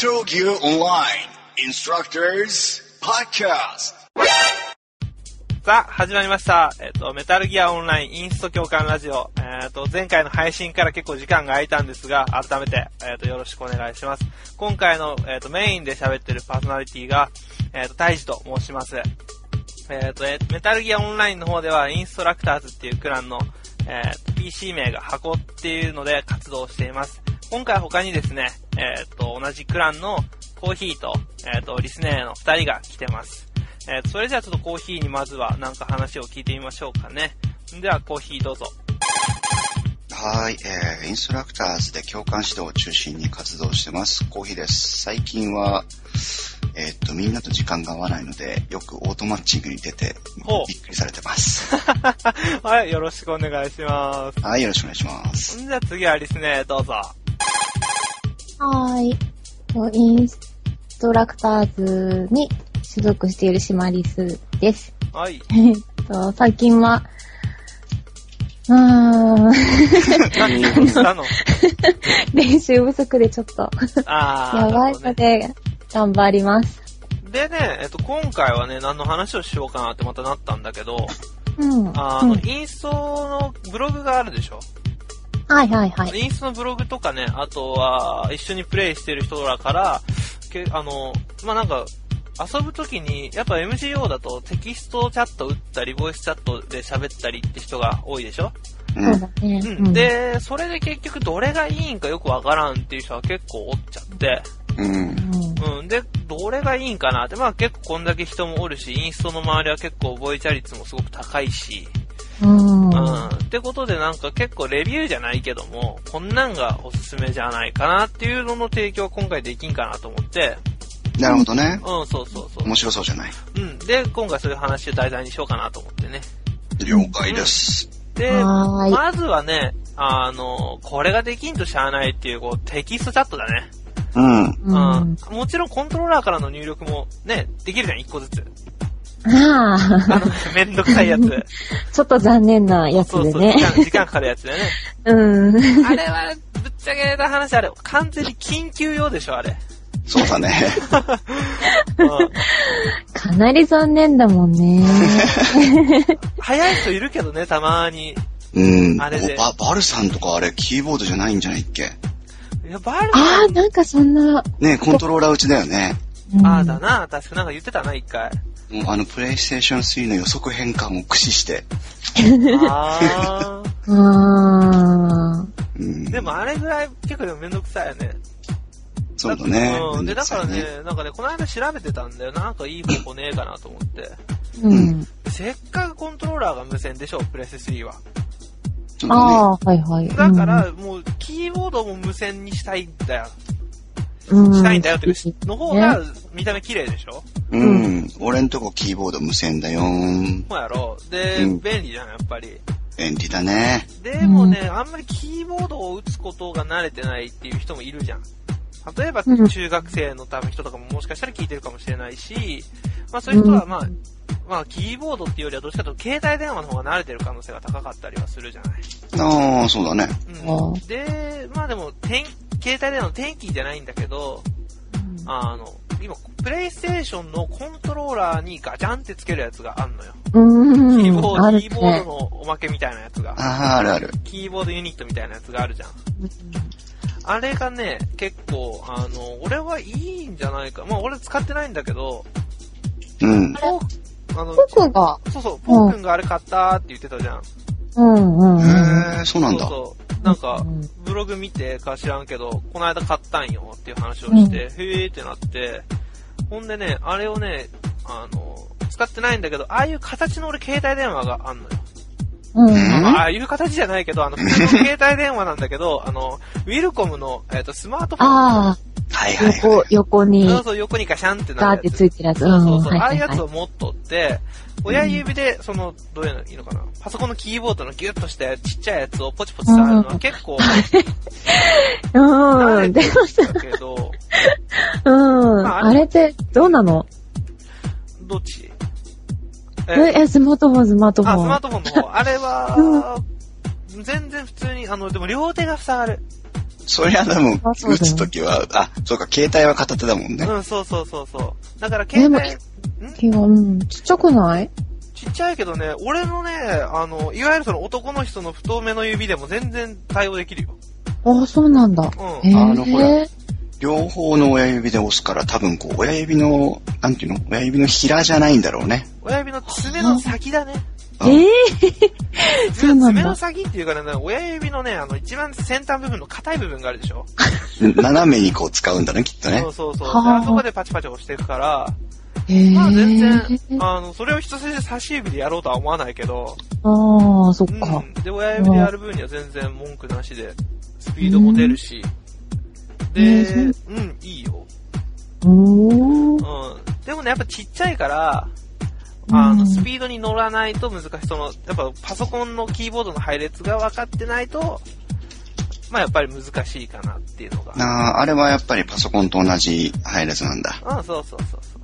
Metal Gear Online Instructors Podcast. さあ、始まりました。えっ、と、メタルギアオンラインインスト共感ラジオ。えっ、と、前回の配信から結構時間が空いたんですが、改めて、えっ、と、よろしくお願いします。今回の、えっ、と、メインで喋ってるパーソナリティが、えっ、と、大治と申します。えっ、と、えーメタルギアオンラインの方では、インストラクターズっていうクランの、えー PC 名が箱っていうので活動しています。今回他にですね、えっ、と、同じクランのコーヒーと、えっ、と、リスネーの二人が来てます。えーと、それじゃあちょっとコーヒーにまずはなんか話を聞いてみましょうかね。では、コーヒーどうぞ。はい、えー、インストラクターズで教官指導を中心に活動してます。コーヒーです。最近は、えーっと、みんなと時間が合わないので、よくオートマッチングに出てびっくりされてます。はい、よろしくお願いします。はい、よろしくお願いします。んじゃあ次はリスネーどうぞ。はーい。とインストラクターズに所属しているシマリスです。はい。えっと、最近は、うーん、何どうしたの？練習不足でちょっと、あー。やばいので、頑張ります。でね、えっと、今回はね、何の話をしようかなってまたなったんだけど、うん。あの、うんインストのブログがあるでしょ？はいはいはい。インストのブログとかね、あとは、一緒にプレイしてる人らから、けあの、まあ、なんか、遊ぶときに、やっぱ MGO だとテキストチャット打ったり、ボイスチャットで喋ったりって人が多いでしょ？うん。そうだね。うん。で、それで結局どれがいいんかよくわからんっていう人は結構おっちゃって、うん。うん。うん。で、どれがいいんかなって、まあ結構こんだけ人もおるし、インストの周りは結構ボイチャ率もすごく高いし、うん。うん。ってことでなんか結構レビューじゃないけども、こんなんがおすすめじゃないかなっていうのの提供は今回できんかなと思って、なるほどね。うん、そうそうそう。面白そうじゃない。うん。で、今回そういう話を題材にしようかなと思ってね。了解です。で、まずはね、あの、これができんとしゃあないっていう、こう、テキストチャットだね。うん。ううんん。もちろんコントローラーからの入力もね、できるじゃん、一個ずつ。あああ、の、めんどくさいやつ。ちょっと残念なやつそうそう、でね時。間、時間かかるやつだよね。うん。あれは、ぶっちゃけた話、あれ、完全に緊急用でしょ、あれ。そうだね。うん。かなり残念だもんね。早い人いるけどね、たまに。うん。あれでおババルさんとかあれ、キーボードじゃないんじゃないっけ？いや、バルああ、なんかそんな。ねコントローラー打ちだよね。うんああ、だな。確かなんか言ってたな、一回。もうあの、プレイステーション3の予測変換を駆使して。あー。あうん。でもあれぐらい結構でもめんどくさいよね。そうだね。うん。で、だからね、なんかね、この間調べてたんだよ。なんかいい方法ねえかなと思って。ーうん。せっかくコントローラーが無線でしょ、プレス3は。ああ、はいはい。だから、もう、キーボードも無線にしたいんだよ。うん、したいんだよって、の方がね見た目綺麗でしょ？うん。俺んとこキーボード無線だよー。そうやろ？で、うん便利じゃん、やっぱり。便利だね。でもね、あんまりキーボードを打つことが慣れてないっていう人もいるじゃん。例えば、うん中学生の多分人とかももしかしたら聞いてるかもしれないし、まあそういう人はまあ、まあキーボードっていうよりはどっちかというと携帯電話の方が慣れてる可能性が高かったりはするじゃない。ああ、そうだね。うん。あで、まあでも、天携帯電話の天気じゃないんだけど、あの、今、プレイステーションのコントローラーにガチャンってつけるやつがあんのよ。うん。キーボード、キーボードね。のおまけみたいなやつが。ああ、あるある。キーボードユニットみたいなやつがあるじゃん。あれがね、結構、あの、俺はいいんじゃないか。まあ俺使ってないんだけど、うん。ポーあの、僕が、そうそう、ポー君があれ買ったって言ってたじゃん。うんうんうん。へえ、そうなんだ。そうそう。なんかうん、ブログ見てか知らんけど、この間買ったんよっていう話をして、へーってなって、ほんでね、あれをね、あの、使ってないんだけど、ああいう形の俺携帯電話があんのよ。うん。んああいう形じゃないけど、あの、普通の携帯電話なんだけど、あの、ウィルコムの、えっ、と、スマートフォン。はいはいはい横、。横にそうそう、横にガシャンってなガーってるやつ。ついてるやつ。そうそうそう。んああいうやつはを持っとって、親指で、その、どういうのいいのかなパソコンのキーボードのギュッとしたちっちゃいやつをポチポチ触るのは結構。うん。でもさ、だけど、うん。まああれって、どうなの？どっち？え、え、スマートフォン、スマートフあ、スマーォン。トフォンの方。あれは、全然普通に、あの、でも両手が塞がる。そりゃでも打つときは、あ、そうか、携帯は片手だもんね。うん、そうそうそうそう。だから携帯、で気が、うん、ちっちゃくない？ちっちゃいけどね、俺のね、あの、いわゆるその男の人の太めの指でも全然対応できるよ。ああ、そうなんだ。うんへあのほらえ。両方の親指で押すから、多分こう、親指の、なんていうの？親指のひらじゃないんだろうね。親指の爪の先だね。ええ そうなんだ爪の先っていうかね、親指のね、あの、一番先端部分の硬い部分があるでしょ？斜めにこう使うんだね、きっとねそ。うそうそう。はあであそこでパチパチ押していくから、へえ。まあ全然、あの、それを人差し指でやろうとは思わないけど、ああ、そっか。うん。で、親指でやる分には全然文句なしで、スピードも出るし、で、うんうん、いいよ。うーん。うん。でもね、やっぱちっちゃいから、あの、うんスピードに乗らないと難しい。その、やっぱパソコンのキーボードの配列が分かってないと、まあやっぱり難しいかなっていうのが。ああ、あれはやっぱりパソコンと同じ配列なんだ。うん、そうそうそうそう。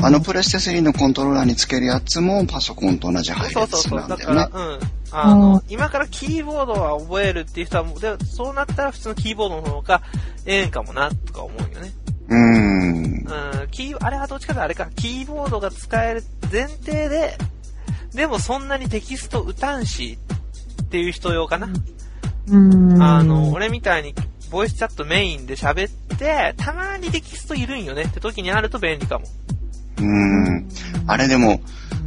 あのプレステ3のコントローラーにつけるやつもパソコンと同じ配そうそうそう。列なんだよだから、ね。うん。あの、うん今からキーボードは覚えるっていう人はもう、でそうなったら普通のキーボードの方がええんかもな、とか思うよね。うーん。うん、キー、あれはどっちかとあれか、キーボードが使える前提で、でもそんなにテキスト打たんし、っていう人用かな。うん。あの、俺みたいに、ボイスチャットメインで喋って、たまにテキストいるんよねって時にあると便利かも。うーん。あれでも、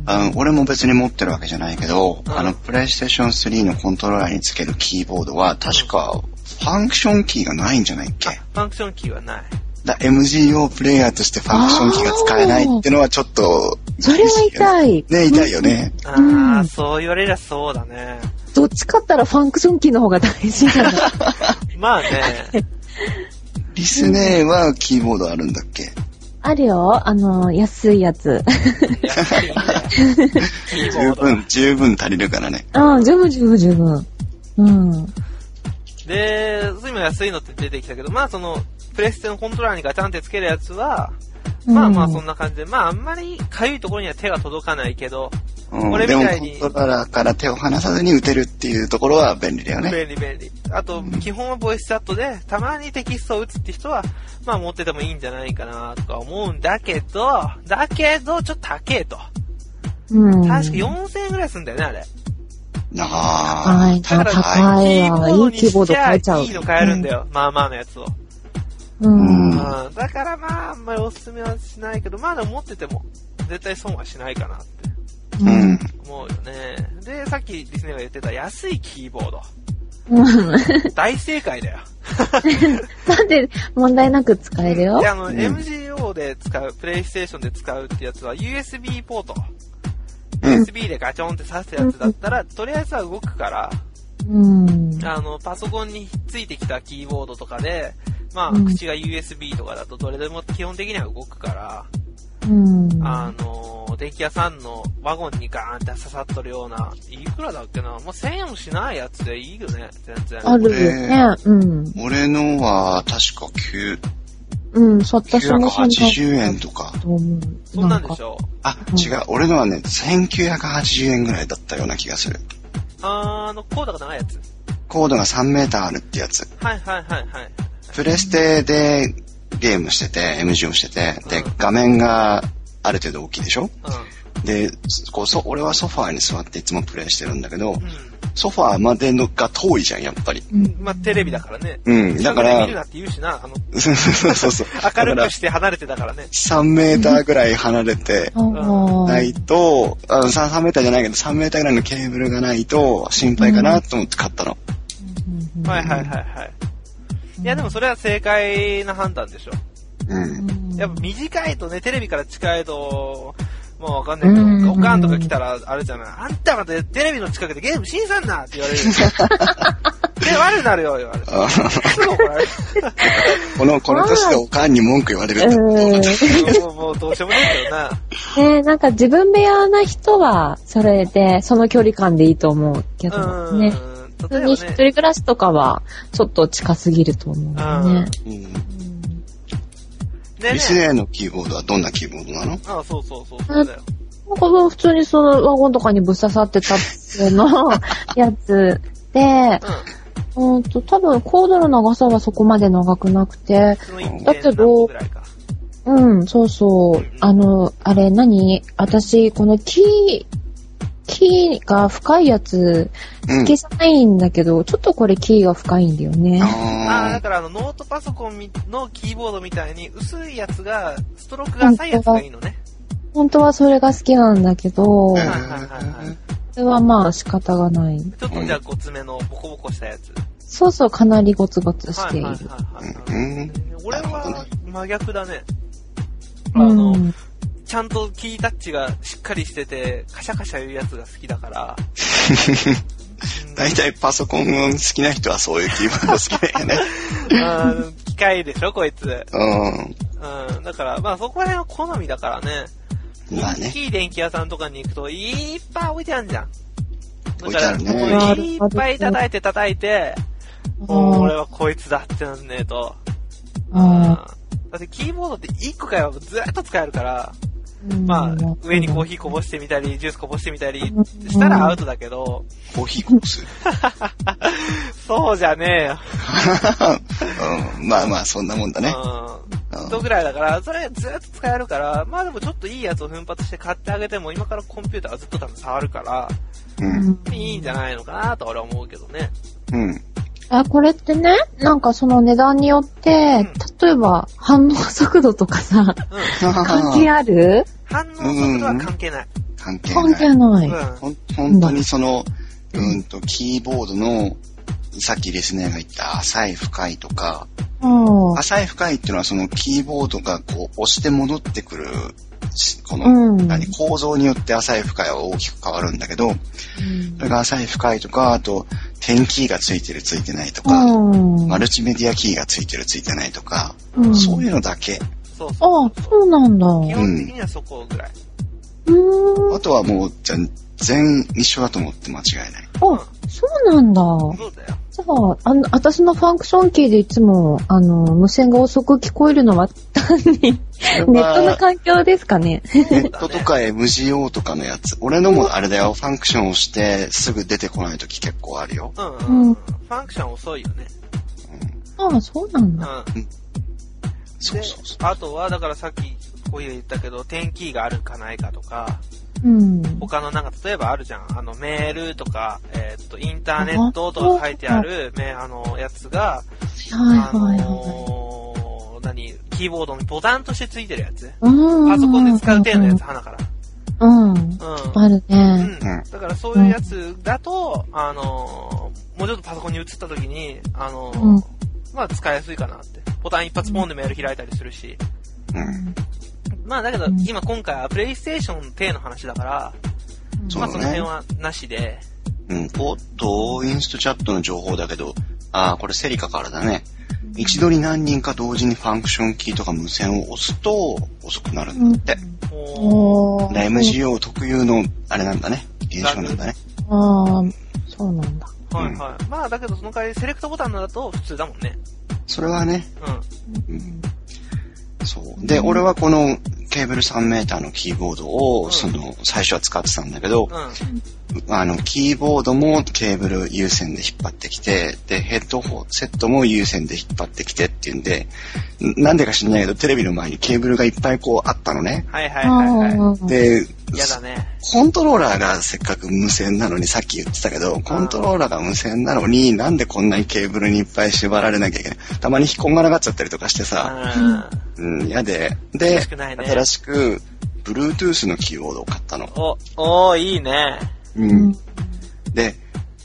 あの俺も別に持ってるわけじゃないけど、うんあの、プレイステーション3のコントローラーにつけるキーボードは、確か、ファンクションキーがないんじゃないっけ？ファンクションキーはない。だ MGO プレイヤーとしてファンクションキーが使えないってのはちょっと、それは痛い。ね、痛いよね。ああ、うんそう言われりゃそうだね。どっちかったらファンクションキーの方が大事ない まあね、リスネーはキーボードあるんだっけ？あるよ。あの、安いやつ。十分、十分足りるからね。うん、十分十分十分。うん。で、今安いのって出てきたけど、まあその、プレステのコントローラーにガチャンってつけるやつは、まあまあそんな感じで、まああんまり痒いところには手が届かないけど、うん、俺みたいにコントローラーから手を離さずに打てるっていうところは便利だよね。便利便利。あと、基本はボイスチャットで、たまにテキストを打つって人は、まあ持っててもいいんじゃないかなとか思うんだけど、だけど、ちょっと高えと。うん。確か4000円ぐらいするんだよね、あれ。あはいあ、だから高いわキーボードにいいキーボードしちゃ買えちゃういいの買えるんだよ。まあまあのやつを。うん。だからまあ、あんまりおすすめはしないけど、まあでも持ってても、絶対損はしないかなってうん。思うよね。で、さっきリスネが言ってた安いキーボード。うん。大正解だよ。なんで問題なく使えるよ？で、。あの、ん MGO で使う、プレイステーションで使うってやつは USB ポート。うん USB でガチョンって挿すやつだったら、とりあえずは動くから、うん。あの、パソコンについてきたキーボードとかで、まあ、うん口が USB とかだとどれでも基本的には動くから、うん。あの、電気屋さんのワゴンにガーンって刺さっとるような、いくらだっけなもう1000円もしないやつでいいよね、全然。あるよね。うん。俺のは確か9うん、そ私もそんな980円とか。そんなんでしょあ、違う。俺のはね、1980円ぐらいだったような気がする。あの、コードが長いやつ。コードが3メーターあるってやつ。はいはいはいはい。プレステでゲームしてて、MG をしてて、でうん、画面がある程度大きいでしょ？うで、こうそ俺はソファーに座っていつもプレイしてるんだけど、ん。ソファーまでのが遠いじゃん、やっぱり。うん。まあ、テレビだからね。うん、だから近くで見る、なって言うしな、あの、そ うそうそう。明るくして離れてたからね。3メーターぐらい離れてないと、あ 3, 3メーターじゃないけど3メーターぐらいのケーブルがないと心配かなと思って買ったの。はいはいはいはい。いやでもそれは正解な判断でしょ。うん。やっぱ短いとね、テレビから近いと、もうわかんないけうんど、おかんとか来たら、あれじゃない。あんたまでテレビの近くでゲームしんさんなって言われるよ。で、悪くなるよ、言われて。あすぐ怒られる。この、この年でおかんに文句言われるって。うん。もう、もうどうしようもないけどな。ねなんか自分部屋な人は、それで、その距離感でいいと思うけどうん。普通に一えばね人、暮らしとかは、ちょっと近すぎると思うよね。うんでねのキーボードはどんなキーボードなの？あそうそうそう、そうだよ。なんか普通にそのワゴンとかにぶっ刺さってたようなやつで、うんと、多分コードの長さはそこまで長くなくて、その1.3だけど。うん、そうそう。あの、あれ何？私、このキー、キーが深いやつ、うん。好きじゃないんだけど、ちょっとこれキーが深いんだよね。ああ、だあからあの、ノートパソコンみのキーボードみたいに薄いやつが、ストロークが浅いやつがいいのね。本当はそれが好きなんだけど、ーはいはいはいはい。それはまあ仕方がない。ちょっとじゃあごつめのボコボコしたやつ。そうそう、かなりゴツゴツしている。はいはいはいはい、うん。俺は真逆だね。あうの、ん。ちゃんとキータッチがしっかりしてて、カシャカシャ言うやつが好きだから。うん大体パソコン好きな人はそういうキーボード好きだよね。うん機械でしょ、こいつ。うん。うん。だから、まあそこら辺は好みだからね。まあね。大きい電気屋さんとかに行くと、いっぱい置いてあるじゃん。置いてあるねだから、いっぱい叩いて叩いて、もう俺はこいつだってなんねえと。うんあだってキーボードって1個買えばずっと使えるから、ーまあうん、上にコーヒーこぼしてみたり、ジュースこぼしてみたりしたらアウトだけど、コーヒーコース。そうじゃねえよ。うん。まあまあ、そんなもんだね。う。うんんとぐらいだから、それずっと使えるから、まあでもちょっといいやつを奮発して買ってあげても、今からコンピューターはずっと多分触るから、うん。いいんじゃないのかなと俺は思うけどね。うん。あ、これってね、なんかその値段によって、例えば反応速度とかさ、うん。関係ある？反応速度は関係ない。関係関ない。係ない。うん。ほん、本当にその、うんと、キーボードの、さっきリスネーが言った浅い深いとか、うん。浅い深いっていうのはそのキーボードがこう押して戻ってくる、しこの、うん何、構造によって浅い深いは大きく変わるんだけど、それが浅い深いとか、あと、点キーがついてるついてないとか、うん。マルチメディアキーがついてるついてないとか、うんそういうのだけ。そうそう。あ、そうなんだ。基本的にはそこぐらい。うーん。あとはもう全然一緒だと思って間違いない。あ、そうなんだ。そうだよ。じゃあ、あの、私のファンクションキーでいつも、あの、無線が遅く聞こえるのは単に、ネットの環境ですかね。ネットとか MGO とかのやつ。俺のもあれだよ、ファンクションをしてすぐ出てこない時結構あるよ。うんううんん。ファンクション遅いよね。ああ、そうなんうん。だ。そうでそうそう。あとは、だからさっき、こういう言ったけど、点キーがあるかないかとか、うん。他のなんか、例えばあるじゃん。あの、メールとか、えーっと、インターネットとか書いてある、め、あの、やつが、はいあはいはい。のー、何、キーボードにボタンとしてついてるやつ。うん。パソコンで使う程度のやつ、花から。うん。うん。あるね。うんうん。だからそういうやつだと、あのー、もうちょっとパソコンに移った時に、あのーうんまあ使いやすいかなって。ボタン一発ポンでメール開いたりするし。うん。まあだけど、うん今今回はプレイステーション低の話だから、そうだねまあその辺はなしで、うん。おっと、インストチャットの情報だけど、ああ、これセリカからだね。一度に何人か同時にファンクションキーとか無線を押すと遅くなるんだって。おーおー。MGO 特有のあれなんだね。現象なんだね。ああ、そうなんだ。はいはい。まあだけどその代わりセレクトボタンだと普通だもんね。それはね、ううん。そう。で、俺はこのケーブル3メーターのキーボードを、うんその、最初は使ってたんだけど。あの、キーボードもケーブル有線で引っ張ってきて、で、ヘッドホン、セットも有線で引っ張ってきてっていうんで、んなんでか知んないけど、テレビの前にケーブルがいっぱいこうあったのね。はいはいはいはあで、い。嫌だね。コントローラーがせっかく無線なのに、さっき言ってたけど、コントローラーが無線なのに、なんでこんなにケーブルにいっぱい縛られなきゃいけない。たまに引っこんがらがっちゃったりとかしてさ、うん。うん、嫌で。欲でね新しく、Bluetooth のキーボードを買ったの。お、おー、いいね。で、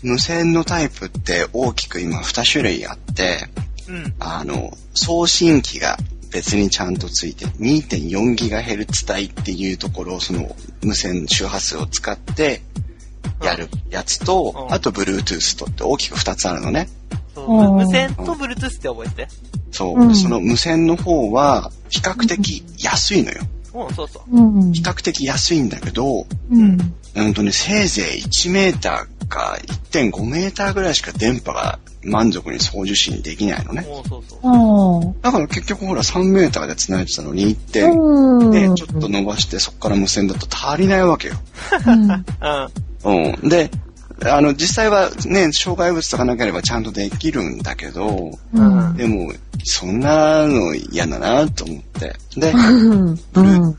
無線のタイプって大きく今2種類あって、うん。あの、送信機が別にちゃんとついて、2.4GHz 帯っていうところをその無線周波数を使ってやるやつと、うんあと Bluetooth とって大きく2つあるのね。そううん無線と Bluetooth って覚えて。そう。うんその無線の方は比較的安いのよ。うん、そうそう。うん。比較的安いんだけど、うん。うんとね、せいぜい1メーターか1.5メーターぐらいしか電波が満足に送受信できないのね。もうそうそう。あだから結局ほら3メーターで繋いでたのにあ。1.5うん。で、ちょっと伸ばしてそこから無線だと足りないわけよ。うん。うん。うん。で、あの、実際はね、障害物とかなければちゃんとできるんだけど、うん。でも、そんなの嫌だなと思って。で、うん。うん。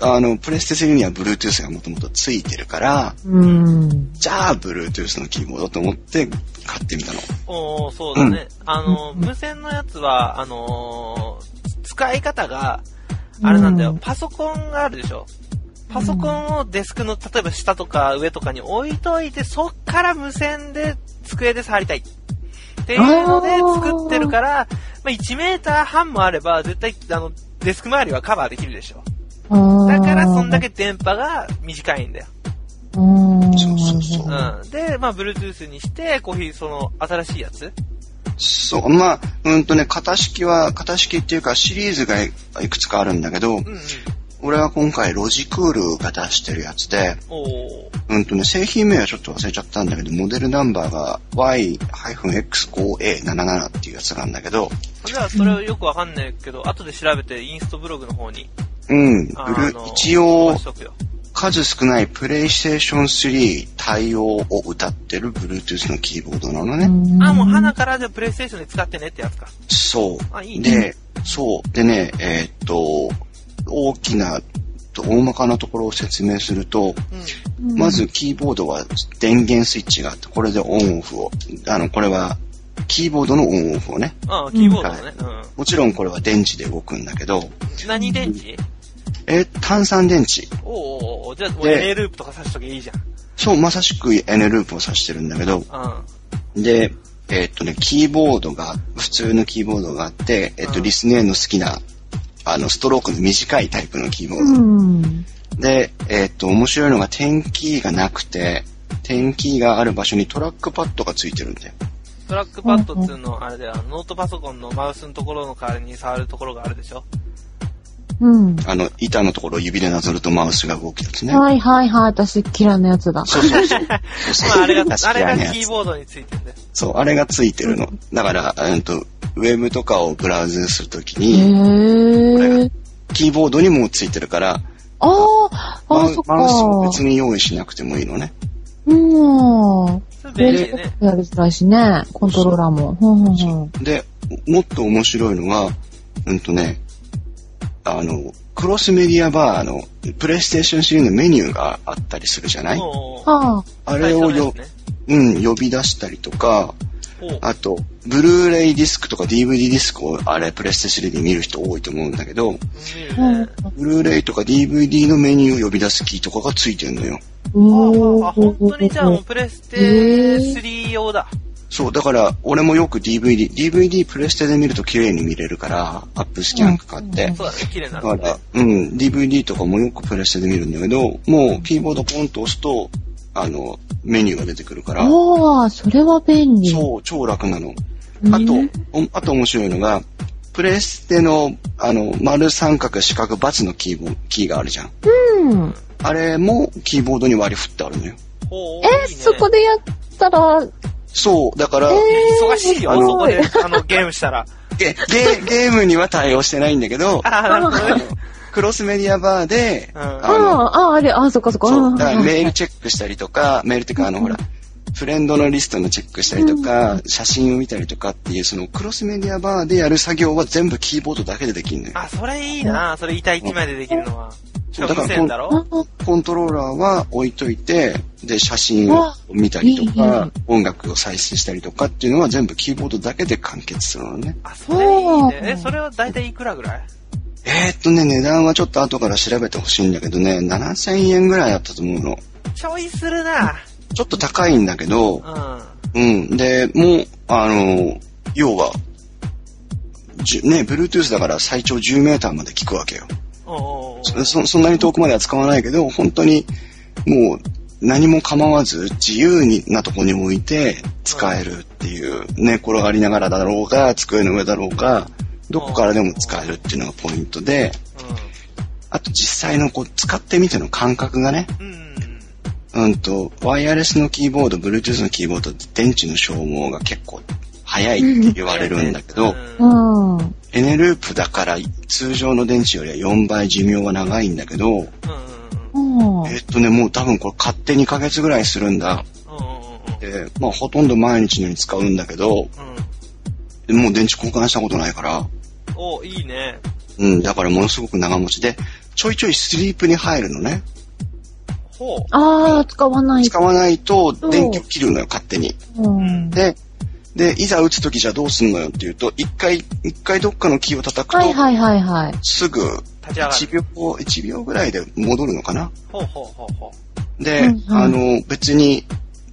あの、プレステ3には Bluetooth がもともとついてるから、うん。じゃあ Bluetooth のキーボードと思って買ってみたの。おー、そうだね。あの、無線のやつは、あのー使い方が、あれなんだよ、うんパソコンがあるでしょ。パソコンをデスクの、例えば下とか上とかに置いといて、そっから無線で机で触りたい。っていうので作ってるから、まあ、1メーター半もあれば、絶対、あの、デスク周りはカバーできるでしょ。だから、そんだけ電波が短いんだよ。うん。そうそうそううん。で、まあ、Bluetooth にして、コーヒー、その、新しいやつそう、まあ、うんとね、型式は、型式っていうかシリーズがいいくつかあるんだけど、うんうん。俺は今回ロジクールが出してるやつで。うんとね、製品名はちょっと忘れちゃったんだけど、モデルナンバーが Y-X5A77 っていうやつなんだけど、じゃあ、それはよくわかんないけど、後で調べて、インストブログの方に、うん、一応数少ないプレイステーション3対応を歌ってる Bluetooth のキーボードなのね。あ、もう花からじゃあプレイステーションで使ってねってやつか。そう。あいいねで、そう。でね、えーっと、大きな、と大まかなところを説明すると、うん。まずキーボードは電源スイッチがあって、これでオンオフを、あの、これはキーボードのオンオフをね。あキーボード。もちろんこれは電池で動くんだけど、うん。何電池？え、炭酸電池。おーおーおーじゃあ、もうで A ループとかさしとけいいじゃん。そう、まさしく N ループを指してるんだけど、うん。で、えーっとね、キーボードが、普通のキーボードがあって、えーっと、うんリスネーの好きな、あの、ストロークの短いタイプのキーボード。うん。で、えーっと、面白いのが、点キーがなくて、テンキーがある場所にトラックパッドがついてるんだよ。トラックパッドっていうのは、あれだよ、ノートパソコンのマウスのところの代わりに触るところがあるでしょ。うん。あの、板のところを指でなぞるとマウスが動くやつね。はいはいはい、私嫌いなやつだ。そうそうそう。あ、あれが、確あれがキーボードについてるんだよ。そう、あれがついてるの。だから、うんと、ウェブとかをブラウズするときへに、ー。キーボードにもついてるから、ああ、ああ、そっか。マウスを別に用意しなくてもいいのね。うん。便利でね。やりづらいしね、コントローラーも。で、もっと面白いのが、うんとね、あの、クロスメディアバーのプレイステーション3のメニューがあったりするじゃない？あ。あれをよ、ねうん、呼び出したりとか、あと、ブルーレイディスクとか DVD ディスクをあれプレステ3で見る人多いと思うんだけど。ブルーレイとか DVD のメニューを呼び出すキーとかがついてんのよ。ああ、本当にじゃあもうプレステ3用だ。そう、だから、俺もよく DVD、DVD プレステで見ると綺麗に見れるから、アップスキャンかかって。そうだね、綺麗になるね。だから、うん、DVD とかもよくプレステで見るんだけど、もうキーボードポンと押すと、あの、メニューが出てくるから、ああ、それは便利。そう、超楽なの。うんあと、おあと面白いのが、プレステの、あの、丸三角四角×のキーボキーがあるじゃん。うん。あれもキーボードに割り振ってあるのよ。おーえ、そこでやったら、そう、だから、え忙しいよ、あのそこで、あの、ゲームしたら。ゲゲゲームには対応してないんだけど、ああ、なるほどね。クロスメディアバーで、うんああの、あ、ああ、あれ、ああ、そっかそっか。そう、んだからメールチェックしたりとか、メールっていうかあの、ほら、フレンドのリストのチェックしたりとか、写真を見たりとかっていう、そのクロスメディアバーでやる作業は全部キーボードだけでできるのよ。あ、それいいなそれ板一枚でできるのは。だからコントローラーは置いといて、で、写真を見たりといいいかい、音楽を再生したりとかっていうのは全部キーボードだけで完結するのね。あ、それいいね。え、それは大体いくらぐらい？えー、っとね、値段はちょっと後から調べてほしいんだけどね、7000円ぐらいだったと思うの。ちょいするなちょっと高いんだけど、うん。うん。で、もう、あの、要は、ね、Bluetooth だから最長10メーターまで聞くわけよ。そそそんなに遠くまでは使わないけど、本当にもう何も構わず自由になとこに置いて使えるっていう、寝転がりながらだろうが、机の上だろうが、どこからでも使えるっていうのがポイントで、あと実際のこう使ってみての感覚がね、うん。うん。うんと、ワイヤレスのキーボード、Bluetooth のキーボードって電池の消耗が結構早いって言われるんだけど、うんうん。N ループだから通常の電池よりは4倍寿命は長いんだけど、うん。えっとね、もう多分これ買って2ヶ月ぐらいするんだ。で、まあほとんど毎日のように使うんだけど、うん。でもう電池交換したことないから、お、いいね。うん、だからものすごく長持ちで、ちょいちょいスリープに入るのね。ほう。ああ、使わない。使わないと電気を切るのよ、勝手に。うん。で、で、いざ打つときじゃどうすんのよっていうと、一回、一回どっかのキーを叩くと、はいはいはいはい。すぐ立ち上が1る。秒、1秒ぐらいで戻るのかな？ほうほうほうほで、うんうんあの、別に、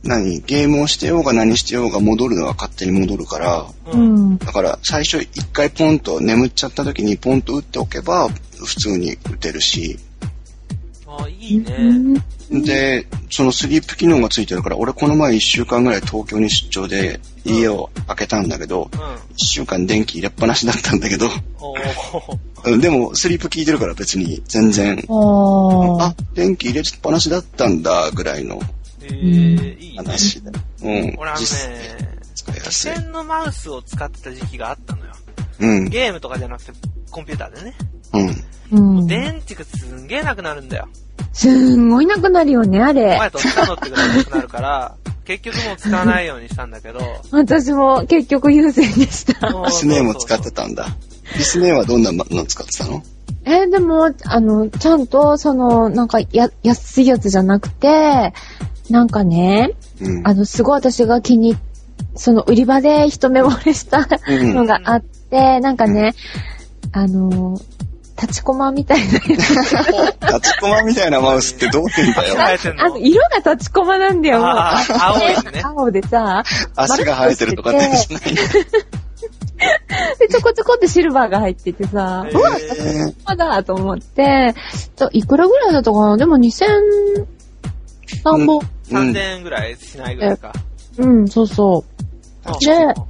何、ゲームをしてようが何してようが戻るのは勝手に戻るから、う。ん。だから最初一回ポンと眠っちゃった時にポンと打っておけば普通に打てるし、あ、いいね。で、そのスリープ機能がついてるから、俺この前一週間ぐらい東京に出張で家を開けたんだけど、うん。一週間電気入れっぱなしだったんだけど、でもスリープ効いてるから別に全然、あ電気入れっぱなしだったんだぐらいのえー、いいね。話で。うん。俺あの実際ね、のマウスを使ってた時期があったのよ。うん。ゲームとかじゃなくて、コンピューターでね。うん。うん。電池がすんげえなくなるんだよ。すんごいなくなるよね、あれ。前とったのってぐらいなくなるから、結局もう使わないようにしたんだけど。私も結局優先でした。リスネーも使ってたんだ。リスネーはどんなの使ってたの？えーでも、あの、ちゃんと、その、なんか、や、安いやつじゃなくて、なんかね、うん。あの、すごい私が気に、その、売り場で一目惚れしたうんのがあって、なんかね、あの、立ちコマみたいな。やつ。立ちコマみたいなマウスってどうってんだよ。あの、色が立ちコマなんだよ、青いね青でさ、足が生えてるとかってで、ちょこちょこってシルバーが入っててさ、えうわ、ーまだと思って、ちょいくらぐらいだったかな？でも2000、何本、3000円ぐらいしないぐらいか。うん、そうそう。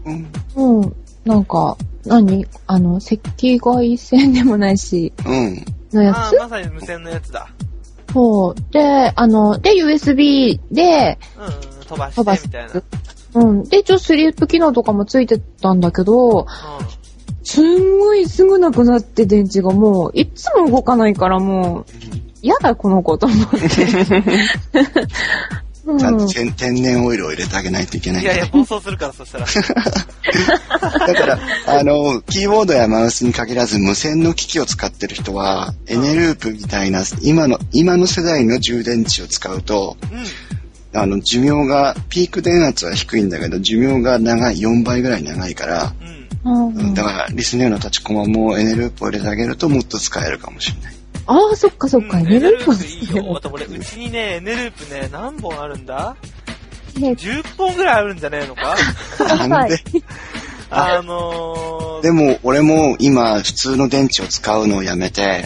ん。う。うん、なんか、何？あの、赤外線でもないし、うん。のやつ？あーまさに無線のやつだ。そう。で、あの、で、USB で、うん、うん飛ば飛ばすしてみたいな。うん。で、一応スリープ機能とかもついてたんだけど、すんごいすぐなくなって電池がもう、いっつも動かないからもう、嫌だこの子と思って。うんちゃんと天天然オイルを入れてあげないといけう。なんいいやいや、暴走するから、そしたら。だから、あの、キーボードやマウスに限らず無線の機器を使ってる人は、エネループみたいな、今の、今の世代の充電池を使うと、うん。あの、寿命が、ピーク電圧は低いんだけど、寿命が長い、4倍ぐらい長いから、うん。うんうんだから、リスネーの立ちコマもエネループを入れてあげるともっと使えるかもしれない。ああ、そっかそっか、うんエネループエネループいいよ。あと俺、うちにね、エネループね、何本あるんだ？ね ?10 本ぐらいあるんじゃねえのか？なんで、あのー、でも、俺も今、普通の電池を使うのをやめて、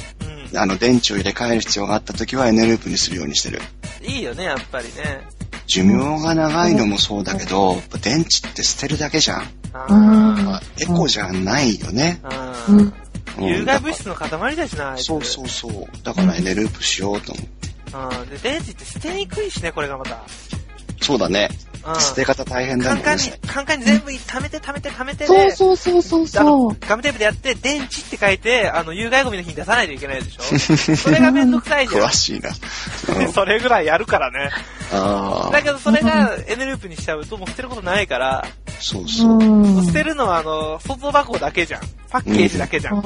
うん。あの、電池を入れ替える必要があった時はエネループにするようにしてる。いいよね、やっぱりね。寿命が長いのもそうだけど、電池って捨てるだけじゃん。エコじゃないよね。ーうん。うん。有害物質の塊だしな、あいつそうそうそう。だからエネループしようと思って。うん。で、電池って捨てにくいしね、これがまた。そうだね。うん。捨て方大変だねカンカンに。、カンカンに全部溜めて溜めて溜めてで、そうそうそうそう。ガムテープでやって、電池って書いて、あの、有害ゴミの日に出さないといけないでしょそれがめんどくさいじゃん 詳。しいな。うん それぐらいやるからね。ああ、だけどそれがエネループにしちゃうともう捨てることないから、そうそう。うん。捨てるのはあの、外箱だけじゃん。パッケージだけじゃん。あ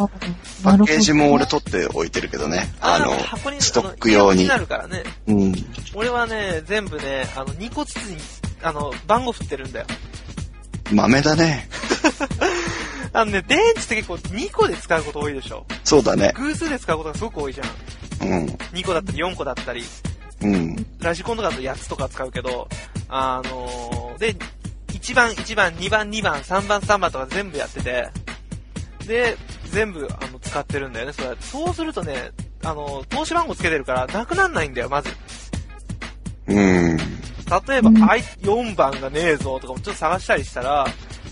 パッケージも俺と。取って置いてるけどね。あのー箱に、ストック用にあの入れ物なるからね。うん。俺はね、全部ね、あの、2個ずつに、あの、番号振ってるんだよ。豆だね。あのね、電池って結構2個で使うこと多いでしょ。そうだね。偶数で使うことがすごく多いじゃん。うん。2個だったり4個だったり。うん。ラジコンとかだと8つとか使うけど、あのー、で、1番、1番、2番、2番、3番、3番とか全部やってて、で、全部、あの、使ってるんだよね、それ。そうするとね、あの、投資番号つけてるから、なくなんないんだよ、まず。うん。例えば、うんあい4番がねえぞとかもちょっと探したりしたら、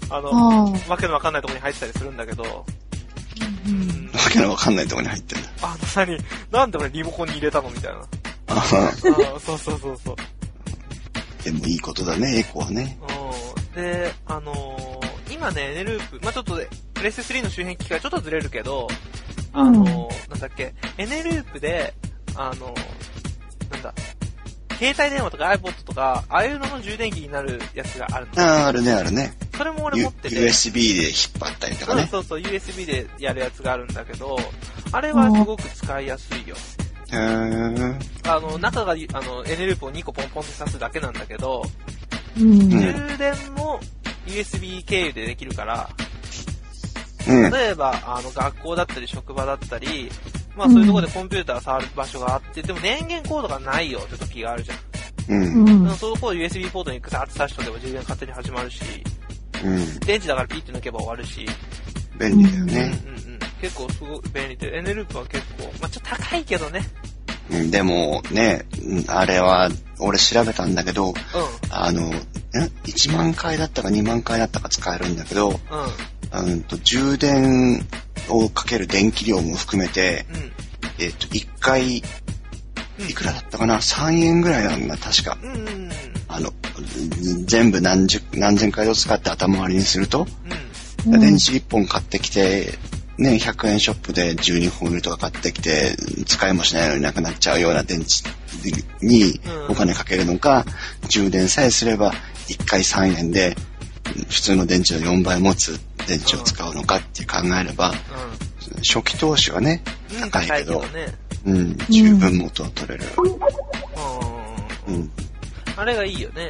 あの、あわけのわかんないところに入ってたりするんだけど、うん、わけのわかんないところに入ってんだ。あの、何、なんで俺リモコンに入れたの？みたいな。あはあーそうそうそうそう。でもいいことだね、エコはね。うんで、あのー今ね、エネループ、まあ、ちょっとで、プレステ3の周辺機器がちょっとずれるけど、あのーなんだっけ、エネループで、あのーなんだ、携帯電話とか iPod とか、ああいうのの充電器になるやつがあるの。ああ、あるね、あるね。それも俺 U- 持ってて。USB で引っ張ったりとかね。うんそうそう、USB でやるやつがあるんだけど、あれはすごく使いやすいよ。へーあの、中が、あの、N ループを2個ポンポンって刺すだけなんだけど、うん。充電も USB 経由でできるから、うん。例えば、あの、学校だったり職場だったり、まあそういうところでコンピューター触る場所があって、でも電源コードがないよって時があるじゃん。うん。そういうところ USB ポートにグサッと刺しとけば充電勝手に始まるし、うん。電池だからピッて抜けば終わるし、便利だようんうんね。うん。結構すごい便利で、N ループは結構、まあちょっと高いけどね。うん、でもね、うんあれは、俺調べたんだけど、うあの、ん ?1 万回だったか2万回だったか使えるんだけど、ん、うん、うんと、充電をかける電気量も含めて、うん。えっと、1回、いくらだったかな ?3 円ぐらいなんだ、確か。うん、うん、うん。あの、全部何十、何千回を使って頭割りにすると、うん電池1本買ってきて、ね、100円ショップで12本売るとか買ってきて、使いもしないのになくなっちゃうような電池にうんお金かけるのか、充電さえすれば1回3円で、普通の電池の4倍持つ電池を使うのかって考えれば、初期投資はね、高いけど、ね。うん、十分元は取れる。う。うんん、あれがいいよね。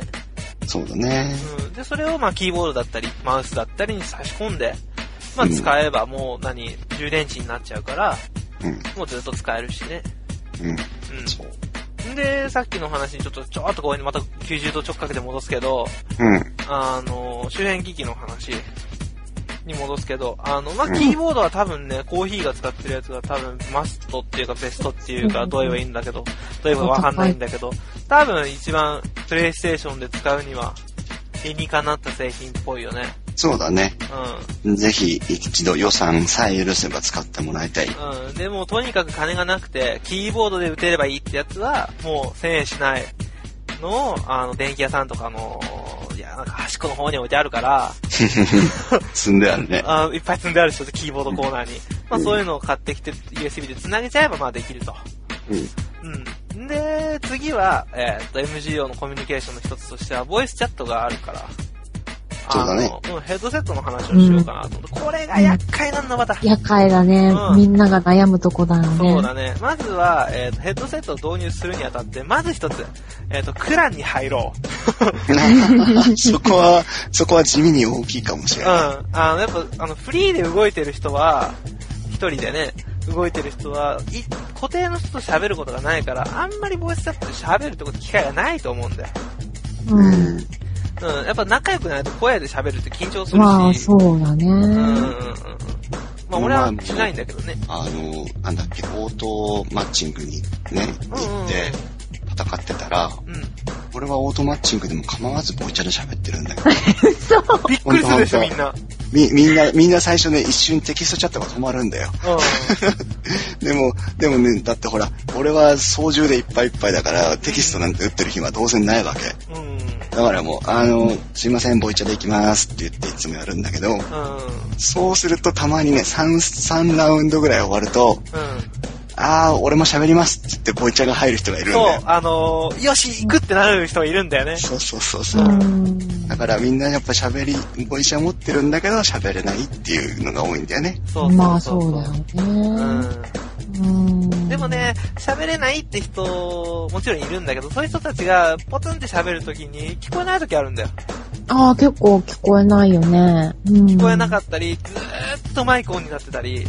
そうだね。うん。で、それをまあキーボードだったり、マウスだったりに差し込んで、まあうん使えばもう何、充電池になっちゃうから、うん、もうずっと使えるしね。うん、うん。そう。で、さっきの話にちょっと、ちょっとここにまた90度直角で戻すけど、うん、あの、周辺機器の話に戻すけど、あの、まあ、うんキーボードは多分ね、コーヒーが使ってるやつが多分マストっていうかベストっていうか、うんどう言えばいいんだけど、どう言えばわかんないんだけど、多分一番プレイステーションで使うには、理にかなった製品っぽいよね。そうだね。うぜひ一度予算さえ許せば使ってもらいたい。ん。うん。でも、とにかく金がなくて、キーボードで打てればいいってやつは、もう1000円しないのを、あの、電気屋さんとかの、いや、なんか端っこの方に置いてあるから、積んであるね。あいっぱい積んである人でキーボードコーナーに。まあそういうのを買ってきて USB で繋げちゃえばまあできると。うん。うん。で、次は、えーっと、MGO のコミュニケーションの一つとしては、ボイスチャットがあるから。そうだねうん、ヘッドセットの話をしようかなと思って。これが厄介なんだ、また。厄介だねう。んみんなが悩むとこだよね。そうだね。まずは、えーっと、ヘッドセットを導入するにあたって、まず一つ、えーっと、クランに入ろう。そこは、そこは地味に大きいかもしれうん。ない。あの、やっぱ、あの、フリーで動いてる人は、一人でね、動いてる人は、い固定の人と喋ることがないから、あんまりボイスチャットで喋るってこと機会がないと思うんだよ。う。うんん。うん。やっぱ仲良くないと声で喋るって緊張するし。まあ、そうだね。うん。まあ俺はしないんだけどね。あの、なんだっけ、オートマッチングにね、行って戦ってたら、うん。俺はオートマッチングでも構わずボイチャで喋ってるんだけど、びっくりするでしょ、みんな。み、みんな、みんな最初ね、一瞬テキストチャットが止まるんだよ。う でも、でもね、だってほら、俺は操縦でいっぱいいっぱいだから、テキストなんて打ってる暇は当然ないわけ。ん。うん。だからもう、あの、すいません、ボイチャで行きますって言っていつもやるんだけど、うん。そうするとたまにね、3、3ラウンドぐらい終わると、うん。あー、俺も喋りますって言ってボイチャが入る人がいるんだよ、。そうあのー、よし、行くってなる人がいるんだよね。そうそうそうそうう。ん。だからみんなやっぱ喋り、ボイチャ持ってるんだけど喋れないっていうのが多いんだよね。そうまあ、そうだようん。ね。うん。でもね、喋れないって人、もちろんいるんだけど、そういう人たちがポツンって喋るときに聞こえないときあるんだよ。ああ、結構聞こえないよね。うん。聞こえなかったり、ずーっとマイクオンになってたり、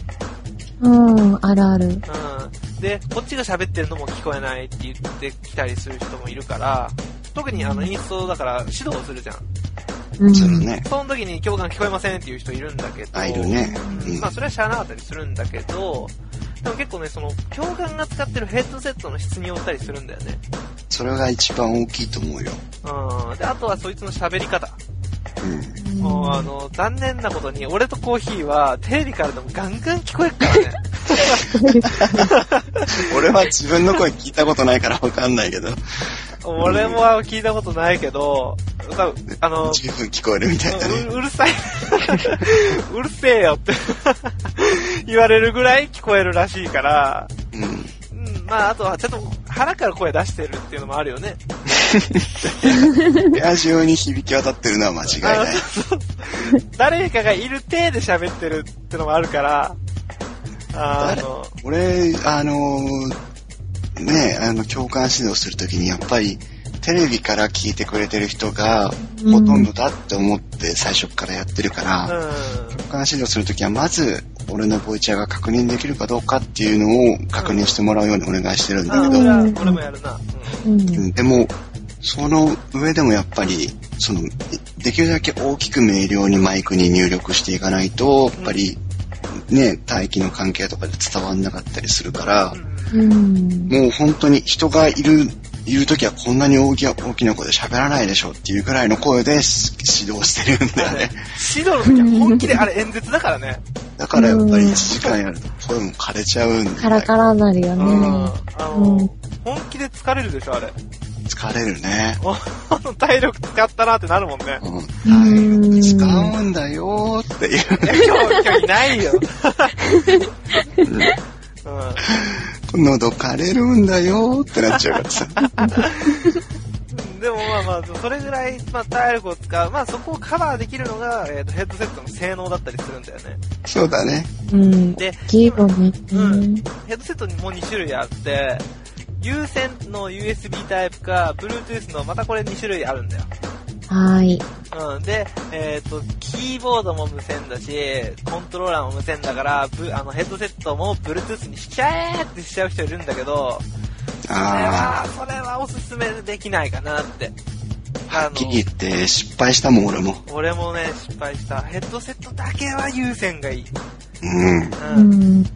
うん、あるある。うん。で、こっちが喋ってるのも聞こえないって言ってきたりする人もいるから、特にあの、インストだから指導をするじゃん。うん。するね。その時に教官聞こえませんっていう人いるんだけど。あ、いるね。うんまあ、それはしゃあなかったりするんだけど、でも結構ね、その、教官が使ってるヘッドセットの質によったりするんだよね。それが一番大きいと思うよ。うん。で、あとはそいつの喋り方。うん。もうあの、残念なことに、俺とコーヒーは、テレビからでもガンガン聞こえるからね。俺は自分の声聞いたことないからわかんないけど、俺も聞いたことないけど、多分あの、十分聞こえるみたいだね。ううるさい。うるせえよって言われるぐらい聞こえるらしいから、うん。うん、まあ、あとは、ちょっと、腹から声出してるっていうのもあるよね。部屋中に響き渡ってるのは間違いない。誰かがいる体で喋ってるってのもあるから、あの、俺、あの、ね、あの、共感指導するときにやっぱり、テレビから聞いてくれてる人がうんほとんどだって思って最初からやってるから、う共感指導するときはまず、俺のボイチャーが確認できるかどうかっていうのを確認してもらうようにお願いしてるんだけど、うん俺もやるな。うん。うんでも、その上でもやっぱり、その、できるだけ大きく明瞭にマイクに入力していかないと、やっぱり、ね、大気の関係とかで伝わんなかったりするから。もう本当に人がいる、いるときはこんなに大きな大きな声で喋らないでしょっていうくらいの声でし指導してるんだよね。指導の時は本気で、あれ演説だからね。だからやっぱり1時間やると声も枯れちゃうんだよ。カラカラになるようん。ね。あう本気で疲れるでしょ、あれ。疲れるね。体力使ったなってなるもんね。うん。うん体力使うんだよーっていう。いや今日、今日いないよ。うん。喉枯れるんだよーってなっちゃうからさ。でもまあまあ、それぐらい、まあ、体力を使う。まあそこをカバーできるのが、えっ、と、ヘッドセットの性能だったりするんだよね。そうだね。うん。で。うん。ヘッドセットにも2種類あって、有線の USB タイプか、Bluetooth のまたこれ2種類あるんだよ。はーい。うん。で、えっ、と、キーボードも無線だし、コントローラーも無線だから、ブあの、ヘッドセットも Bluetooth にしちゃえってしちゃう人いるんだけど、それあは、それはおすすめできないかなって。あ。はっきり言って失敗したもん、俺も。俺もね、失敗した。ヘッドセットだけは有線がいい。うん。う。うんん。や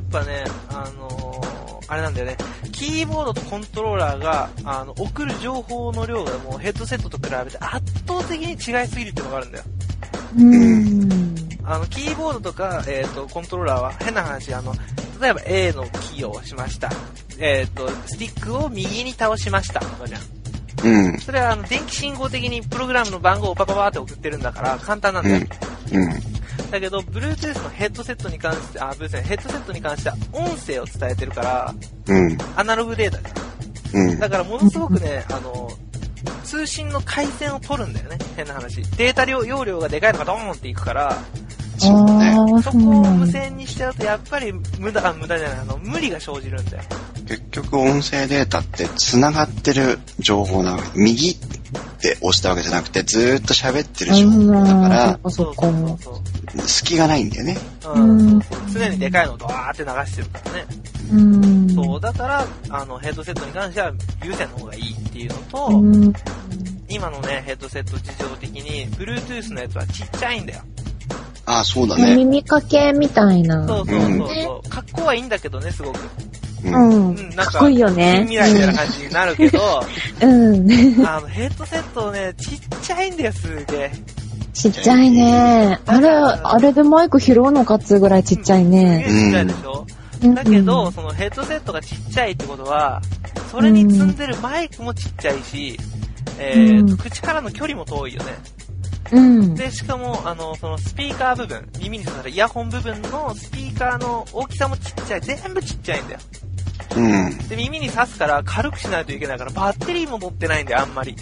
っぱね、あのーあれなんだよね。キーボードとコントローラーが、あの、送る情報の量がもうヘッドセットと比べて圧倒的に違いすぎるってのがあるんだよ。うん。あの、キーボードとか、えっ、と、コントローラーは変な話、あの、例えば A のキーを押しました。えっ、と、スティックを右に倒しました。とかじゃん。うん。それはあの、電気信号的にプログラムの番号をパパパーって送ってるんだから簡単なんだよ。うん。うん。だけど、Bluetooth のヘッドセットに関して、あ、Bluetooth ヘッドセットに関しては音声を伝えてるから、うん。アナログデータじゃん。うん。だからものすごくね、あの、通信の回線を取るんだよね。変な話。データ量容量がでかいのがドーンっていくから、そうだね。そこを。無線にしちゃうと、やっぱり無駄、あ、無駄じゃない、あの、無理が生じるんだよ。結局音声データって繋がってる情報なわけ。右って押したわけじゃなくて、ずーっと喋ってる情報だから、あそっかそっか。そう隙がないんだよね。そう。うん、常にでかいのをドワーって流してるからね。うん。そう、だから、あの、ヘッドセットに関しては有線の方がいいっていうのと、うん。今のね、ヘッドセット事情的に、Bluetooth のやつはちっちゃいんだよ。ああ、そうだね。耳かけみたいな。そうそうそうそう。格好はいいんだけどね、すごく。うん。なんか、かっこいいよね。近未来みたいな感じになるけど、うん。あの、ヘッドセットね、ちっちゃいんだよ、すげえ。ちっちゃいね。あれ、あれでマイク拾うのかっつうぐらいちっちゃいね。ちっちゃいでしょ、うんだけど、、そのヘッドセットがちっちゃいってことは、それに積んでるマイクもちっちゃいし、えーと、うん口からの距離も遠いよね。うん。で、しかも、あの、そのスピーカー部分、耳に刺さるイヤホン部分のスピーカーの大きさもちっちゃい。全部ちっちゃいんだよ。うん。で、耳に刺すから軽くしないといけないから、バッテリーも持ってないんだよ、あんまり。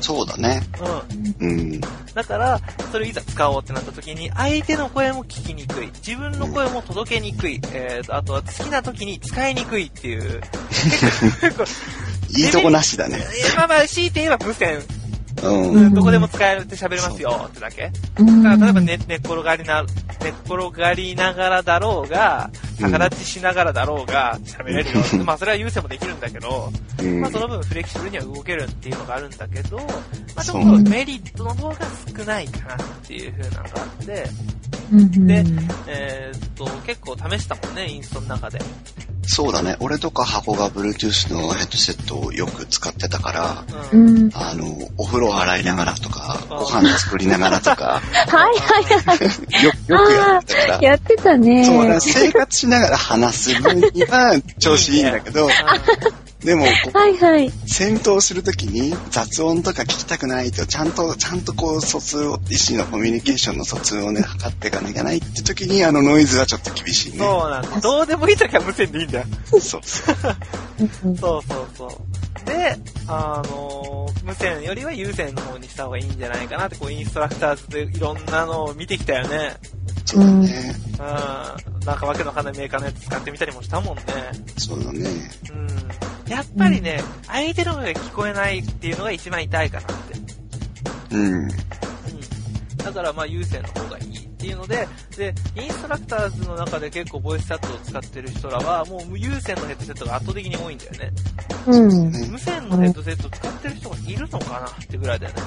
そうだね。うん。うん。だから、それをいざ使おうってなった時に、相手の声も聞きにくい。自分の声も届けにくい。えーと、あとは好きな時に使いにくいっていう。いいとこなしだね。え ーまあまあ、強いて言えば無線。う。うん。ん、どこでも使えるって喋れますよってだけ。うん。だから例えば寝、寝っ転がりな、寝っ転がりながらだろうが、逆立ちしながらだろうが、喋れるよ。うん。まあ、それは優先もできるんだけど、うん。まあ、その分フレキシブルには動けるっていうのがあるんだけど、まあ、ちょっとメリットの方が少ないかなっていう風なのがあって、うん。でえーっと、結構試したもんね、インストの中で。そうだね。俺とか箱が Bluetooth のヘッドセットをよく使ってたから、う。うんん。あの、お風呂洗いながらとか、ご飯作りながらとか、はいはいはい。よ、よくやってたから。やってたね。そうだ、生活しながら話す分には調子いいんだけど、でも、はいはい。戦闘するときに雑音とか聞きたくないと、ちゃんと、ちゃんとこう、疎通を、意思のコミュニケーションの疎通をね、測っていかなきゃいけないって時に、あのノイズはちょっと厳しいね。そうなんだ。どうでもいい時は無線でいいんだよ。そうそう。うんそうそうそう。で、あのー無線よりは有線の方にした方がいいんじゃないかなって、こう、インストラクターズでいろんなのを見てきたよね。そうだね。うん。なんかわけのわかんないメーカーのやつ使ってみたりもしたもんね。そうだね。うん。やっぱりね、相手の声が聞こえないっていうのが一番痛いかなって。うん。うん。だからまあ有線の方がいいっていうので、で、インストラクターズの中で結構ボイスチャットを使ってる人らは、もう有線のヘッドセットが圧倒的に多いんだよね。うん。無線のヘッドセット使ってる人がいるのかなってぐらいだよね。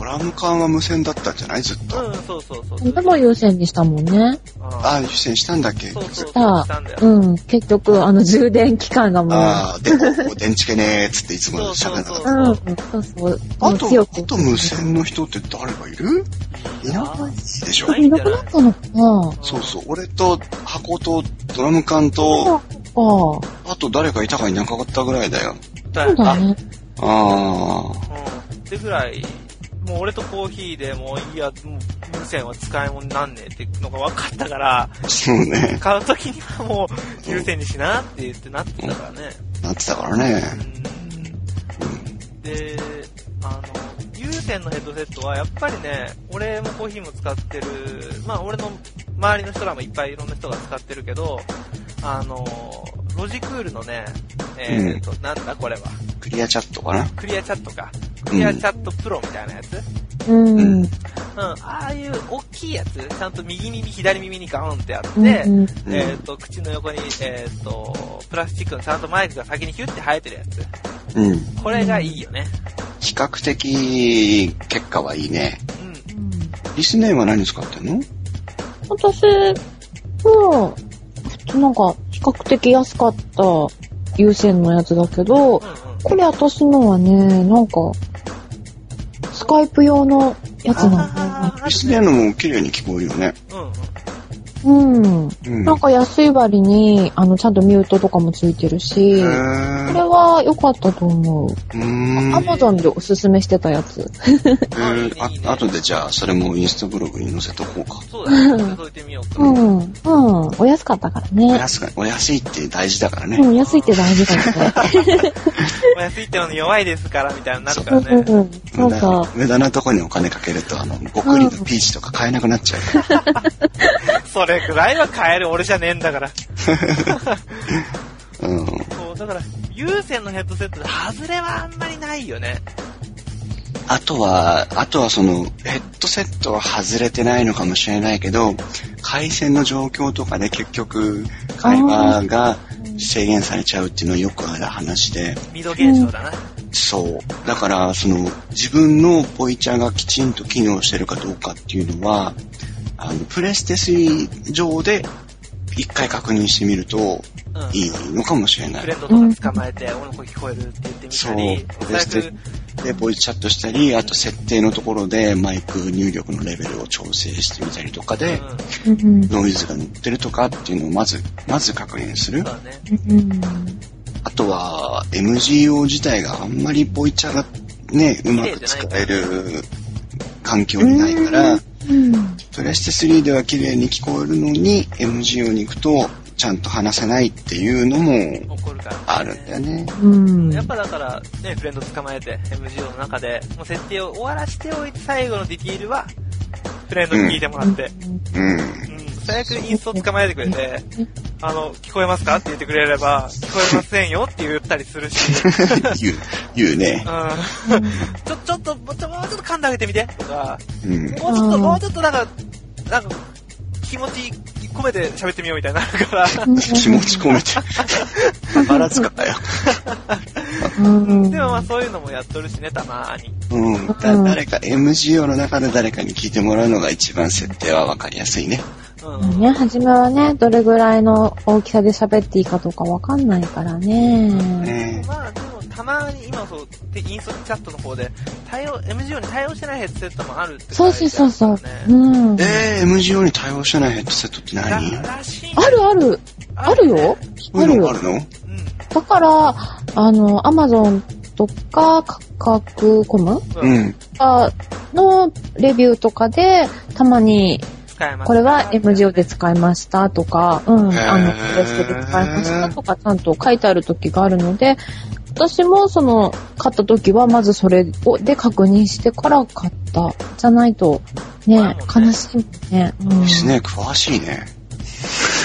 ドラム缶は無線だったんじゃない？ずっと。うん、そうそうそう。でも優先にしたもんね。ああ、優先したんだっけ？そうそうそう、したしたんだよ。うん。結局、あの、充電期間がもう。ああ、で、こう電池系ねーっつっていつも喋らなかった。うん。そうそう。あと、あと無線の人って誰がいる？いないでしょない？いなくなったのかなそうそう。俺と箱とドラム缶と、ああ。あと誰かいたかいなかったぐらいだよ。そうだね。あうん。ってぐらい、もう俺とコーヒーでもういや、もう無線は使い物になんねえってのが分かったから、あ、そうね。買うときにはもう有線にしなって言ってなってたからね。なってたからね。うんで、あの、有線のヘッドセットはやっぱりね、俺もコーヒーも使ってる、まあ俺の周りの人らもいっぱいいろんな人が使ってるけど、あの、ロジクールのね、えっ、と、なんだこれは。クリアチャットかな？クリアチャットか。クリアチャットプロみたいなやつ。うん。うん。ああいう大きいやつ、ちゃんと右耳、左耳にガーンってあって、うんうんえっ、と、口の横に、えっ、と、プラスチックのちゃんとマイクが先にヒュッて生えてるやつ。うん。これがいいよね。比較的、結果はいいね。うん。リスネーは何使ってんの？私、もう、普通なんか、比較的安かった有線のやつだけど、うんうん。これ私のはね、なんか、スカイプ用のやつなんリスネーのも綺麗に聞こえるよね。うんうん。なんか安い割に、あの、ちゃんとミュートとかもついてるし、へこれーは良かったと思う。うーん。アマゾンでおすすめしてたやつ。えーいいねいいねあ、後でじゃあ、それもインスタブログに載せとこうか。そうだね。覗いてみようか。うん。うん。お安かったからおね。安がお安いって大事だからね。うん、安いって大事だよね。お安いってのに弱いですから、みたいになるかうんらね。うん。なんか、無駄なとこにお金かけると、あの、ごくりのピーチとか買えなくなっちゃうから。それくらいは買える俺じゃねえんだから。うん。そう、だから、有線のヘッドセットで外れはあんまりないよね。あとは、あとはその、ヘッドセットは外れてないのかもしれないけど、回線の状況とかで結局、会話が制限されちゃうっていうのはよくある話で、ミド現象だな。そう。だから、その、自分のボイチャがきちんと機能してるかどうかっていうのは、あの、プレステ3上で一回確認してみるとうん。いいのかもしれない。フレンドとか捕まえて、俺の声聞こえるって言ってみたり、そうで、ボイスチャットしたり、あと設定のところでマイク入力のレベルを調整してみたりとかで、うん、うん。ノイズが乗ってるとかっていうのをまず、まず確認するそう。だね。うん。あとは、MGO 自体があんまりボイチャがね、うまく使える環境にないから、うん。プレステ3では綺麗に聞こえるのに、MGO に行くと、ちゃんと話せないっていうのもあるんだよね。うん。やっぱだから、ね、フレンド捕まえて、MGO の中で、もう設定を終わらしておいて、最後のディティールは、フレンドに聞いてもらって、うん。うん、最悪インスト捕まえてくれて、あの、聞こえますかって言ってくれれば、聞こえませんよって言ったりするし、言う、言うね。うん、ちょ、ちょっと、ちょ、と噛んであげてみて、とか、うん。もうちょっと、うんもうちょっとなんか、なんか、気持ち込めて喋ってみようみたいになるから、気持ち込めて。ばらつかかよ。うん。でもまあそういうのもやっとるしね、たまーに。うん。だ誰か、MGO の中で誰かに聞いてもらうのが一番設定はわかりやすいね。うん。ね、初めはね、どれぐらいの大きさで喋っていいかとかわかんないからね。ねまあでもたまに今そう、でインストチャットの方で、対応、MGO に対応してないヘッドセットもあるって書そうそうそうそう。うん。えー、MGO に対応してないヘッドセットって何ららしいねあるある。あるよ。そういうのがあるの？うん。だから、あの、アマゾンとか、価格コムうん。あのレビューとかで、たまに。これは MGO で使いましたとか、うん、あの、プレステで使いましたとか、ちゃんと書いてある時があるので、私もその、買った時はまずそれをで確認してから買った。じゃないと、ね、悲しいね。うん。ですね、詳しいね。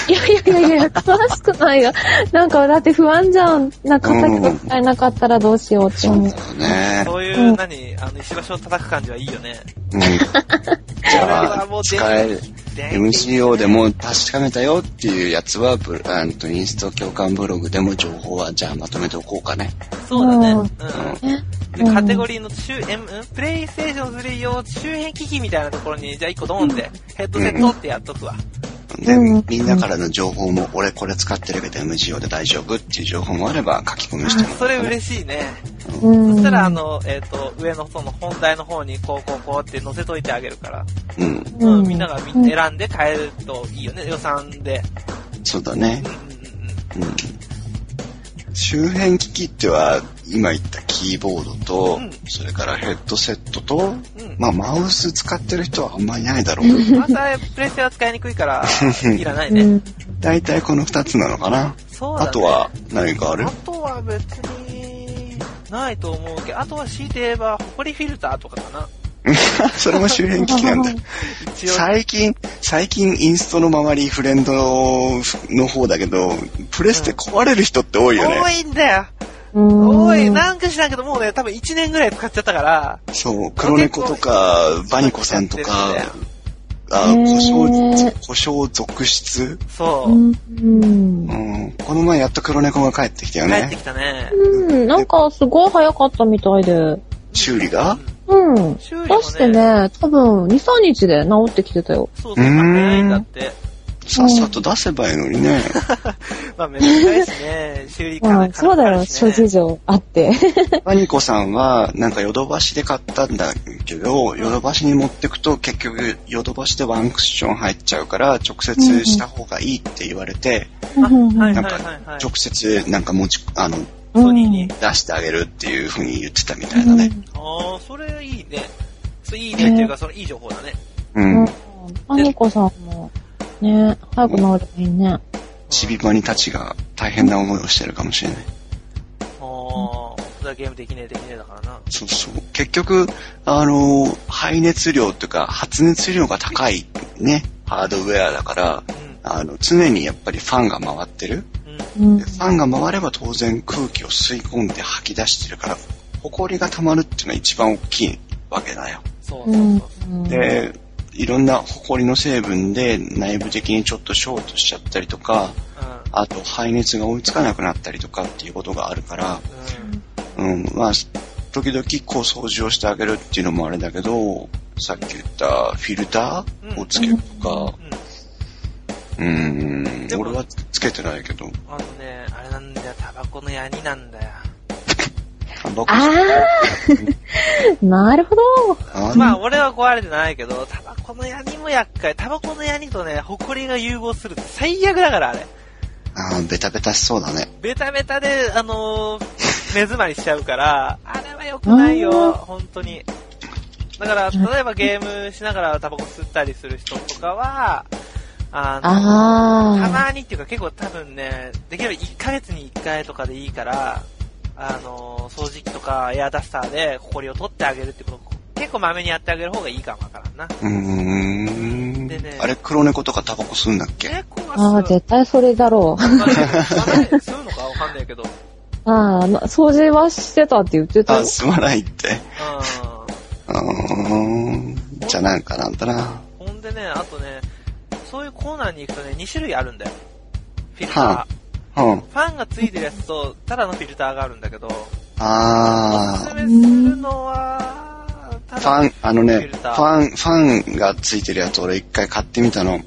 いやいやいやいや、詳しくないよ。なんか、だって不安じゃん。なんか、買ったけど使えなかったらどうしようって思うそうだ。よね。そういう、うん何あの、石橋を叩く感じはいいよね。うん。じゃあ、使える。MCO でも確かめたよっていうやつは、ブあのとインスト共感ブログでも情報はじゃあまとめておこうかね。そうだね。うんうん。カテゴリーの周、M、んプレイステーション3用周辺機器みたいなところに、じゃあ1個ドーンって、ヘッドセットってやっとくわ。で、うんみんなからの情報も、俺これ使ってるけど MCO で大丈夫っていう情報もあれば書き込みしてもらそれ嬉しいね。うん。そしたら、あの、えっ、と、上のその本題の方に、こうこうこうって載せといてあげるから、うん。うん、みんながみ選んで買えるといいよね、予算で。そうだねうん。うんうんうん。周辺機器っては、今言ったキーボードと、うんそれからヘッドセットと、うん。うん。まあマウス使ってる人はあんまいないだろう。また、プレステは使いにくいから、いらないね。うん。大体この二つなのかな？そうだね。あとは何かある？あとは別に、ないと思うけど、あとは強いて言えば、ホコリフィルターとかかな。それも周辺機器なんだ。最近、最近インストの周りフレンドの方だけど、プレステ壊れる人って多いよね。多いんだよ。うん多い。なんか知らんけど、もうね、多分1年ぐらい使っちゃったから、そう、黒猫とか、バニコさんとか、あ、故障、故障続出？そうう。ん。うん。この前やっと黒猫が帰ってきたよね帰ってき。たね。うん。なんか、すごい早かったみたいで。修理が？うん。修理も出してね、多分、2、3日で治ってきてたよ。そうそう、早いんだって。さっさと出せばいいのにね。まあ、めんどくさいしね、修理まあ、そうだよ、諸事事情あって。バニコさんは、なんかヨドバシで買ったんだけど、ヨドバシに持ってくと結局ヨドバシでワンクッション入っちゃうから、直接した方がいいって言われて、あ、はいはい。なんか。直接なんか持ち、あの、ソニーに。出してあげるっていう風に言ってたみたいだね。ああ、それいいね。それいいねっていうか、そのいい情報だね。ううんん。。アニコさんも、ね、早く治ればいいね。ちびばにたちが大変な思いをしてるかもしれない。ああ、それはゲームできねえできねえだからな。そうそう。結局、あの、排熱量というか発熱量が高いね、ハードウェアだから、うん。あの、常にやっぱりファンが回ってる。うん。うんで。ファンが回れば当然空気を吸い込んで吐き出してるから、埃が溜まるっていうのは一番大きいわけだよ。そうそううんそう。で、いろんな埃の成分で内部的にちょっとショートしちゃったりとか、あと排熱が追いつかなくなったりとかっていうことがあるから、うん。うん、まあ、時々こう掃除をしてあげるっていうのもあれだけど、さっき言ったフィルターをつけるとか、うん。うん、俺はつけてないけど、あのね、あれなんだよ、タバコのヤニなんだよ。タバコあー なるほど。あまあ、俺は壊れてないけど、タバコのヤニも厄介。タバコのヤニとね、ホコリが融合するって最悪だから、あれ。あーベタベタしそうだね。ベタベタで、あのー、目詰まりしちゃうから、あれは良くないよ、本当に。だから、例えばゲームしながらタバコ吸ったりする人とかは、あの、たあまにっていうか結構多分ね、できれば1ヶ月に1回とかでいいから、あの、掃除機とかエアダスターで埃を取ってあげるってこと、結構まめにやってあげる方がいいかもわからんな。うーんでね。あれ、黒猫とかタバコ吸うんだっけ？結構あ。ああ、は絶対それだろう。吸うのかわかんないけど。うん。ああ、ま掃除はしてたって言ってたあ、よ。吸わないって。うーん。じゃあなんかなんだな。ほんでね、あとね、そういうコーナーに行くとね、2種類あるんだよ。フィルター。はうん。ファンがついてるやつと、ただのフィルターがあるんだけど、おすあすめするのは。フだァン、あのね、ファン、ファンがついてるやつ俺一回買ってみたの。うん。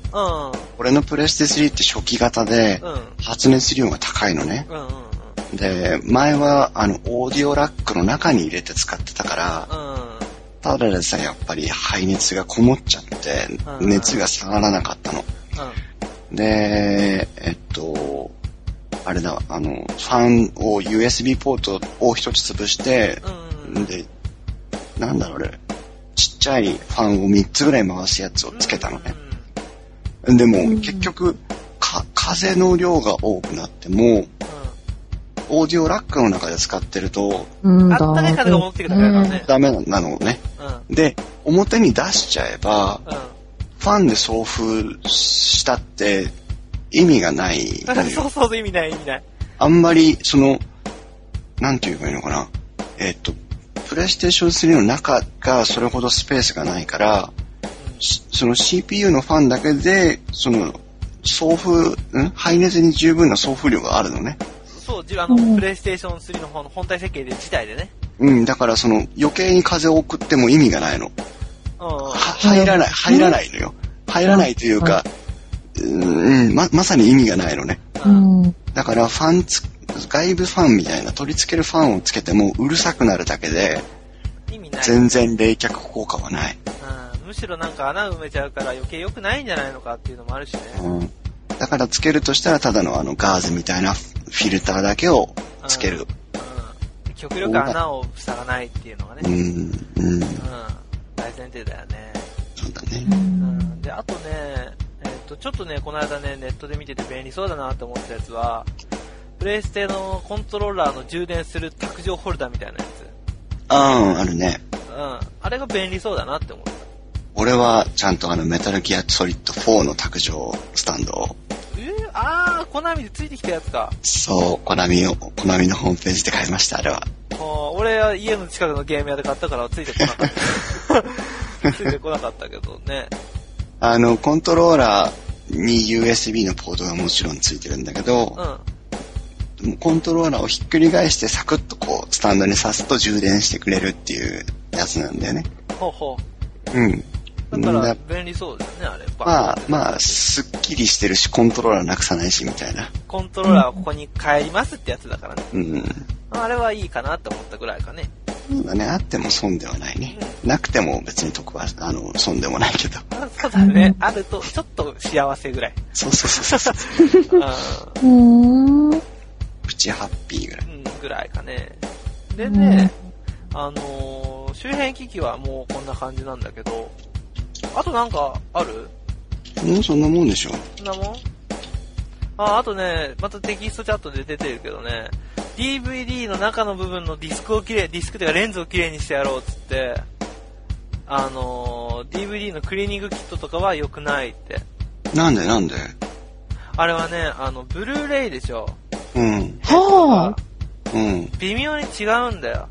俺のプレステ3って初期型でうん。発熱量が高いのね。うんうんうん。で、前はあの、オーディオラックの中に入れて使ってたから、うん。ただでさえやっぱり排熱がこもっちゃって、うん熱が下がらなかったの。で、えっと、あれだ、あの、ファンを USB ポートを一つ潰して。で、なんだろうあれ、ちっちゃいファンを3つぐらい回すやつをつけたのね。でも、うん結局、か、風の量が多くなっても、オーディオラックの中で使ってると、うんあったかい風が戻ってくるだけだからね。ダメなのね。うん。で、表に出しちゃえば、うん。ファンで送風したって意味がない。そうよ。そうそう、意味ない意味ない。あんまり、その、なんて言えばいいのかな。えっと、プレイステーション3の中がそれほどスペースがないから、しその CPU のファンだけで、その、送風、ん？ハイネズに十分な送風量があるのね。そう、じあの、うんプレイステーション3の方の本体設計で自体でね。うん、だからその余計に風を送っても意味がないの。うん。は入らない、入らないのよ。入らないというか、うん、ま、まさに意味がないのね。ううん。ん。だからファンつ、外部ファンみたいな取り付けるファンをつけてもうるさくなるだけで、意味ない。全然冷却効果はない。うん。むしろなんか穴埋めちゃうから余計良くないんじゃないのかっていうのもあるしね。うん。だからつけるとしたらただのあのガーゼみたいなフィルターだけをつける。うん。極力穴を塞がないっていうのがね。ううん。ん、うん、大前提だよね。そうだね。うん。で、あとね、えっ、と、ちょっとね、この間ね、ネットで見てて便利そうだなって思ったやつは、プレイステのコントローラーの充電する卓上ホルダーみたいなやああ、あるね。つ。うん。あれが便利そうだなって思った。俺はちゃんとあのメタルギアソリッド4の卓上スタンドを、えー、あー、コナミでついてきたやつか。そう、コナミを、コナミのホームページで買いました、あれは。もう俺は家の近くのゲーム屋で買ったからついてこなかった。ついてこなかったけどね。あの、コントローラーに USB のポートがもちろんついてるんだけどう、ん。コントローラーをひっくり返してサクッとこう、スタンドに挿すと充電してくれるっていうやつなんだよね。ほうほうん。う。だからだ便利そうですね、あれ。まあ、まあ、すっきりしてるし、コントローラーなくさないし、みたいな。コントローラーはここに帰りますってやつだからね。うん。あれはいいかなって思ったぐらいかね。そうだね、あっても損ではないね。なくても別に得は、あの、損でもないけど。あそうだね。あると、ちょっと幸せぐらい。そうそうそうそう。ううーん。プチハッピーぐらい。ん、うん、ぐらいかね。でね、あのー周辺機器はもうこんな感じなんだけど、あとなんかある？うん、そんなもんでしょ。そんなもん？あ、あとね、またテキストチャットで出てるけどね、DVD の中の部分のディスクをきれい、ディスクというかレンズをきれいにしてやろうっつって、あのー DVD のクリーニングキットとかは良くないって。なんでなんで？あれはね、あの、ブルーレイでしょ。うん。はうん。微妙に違うんだよ。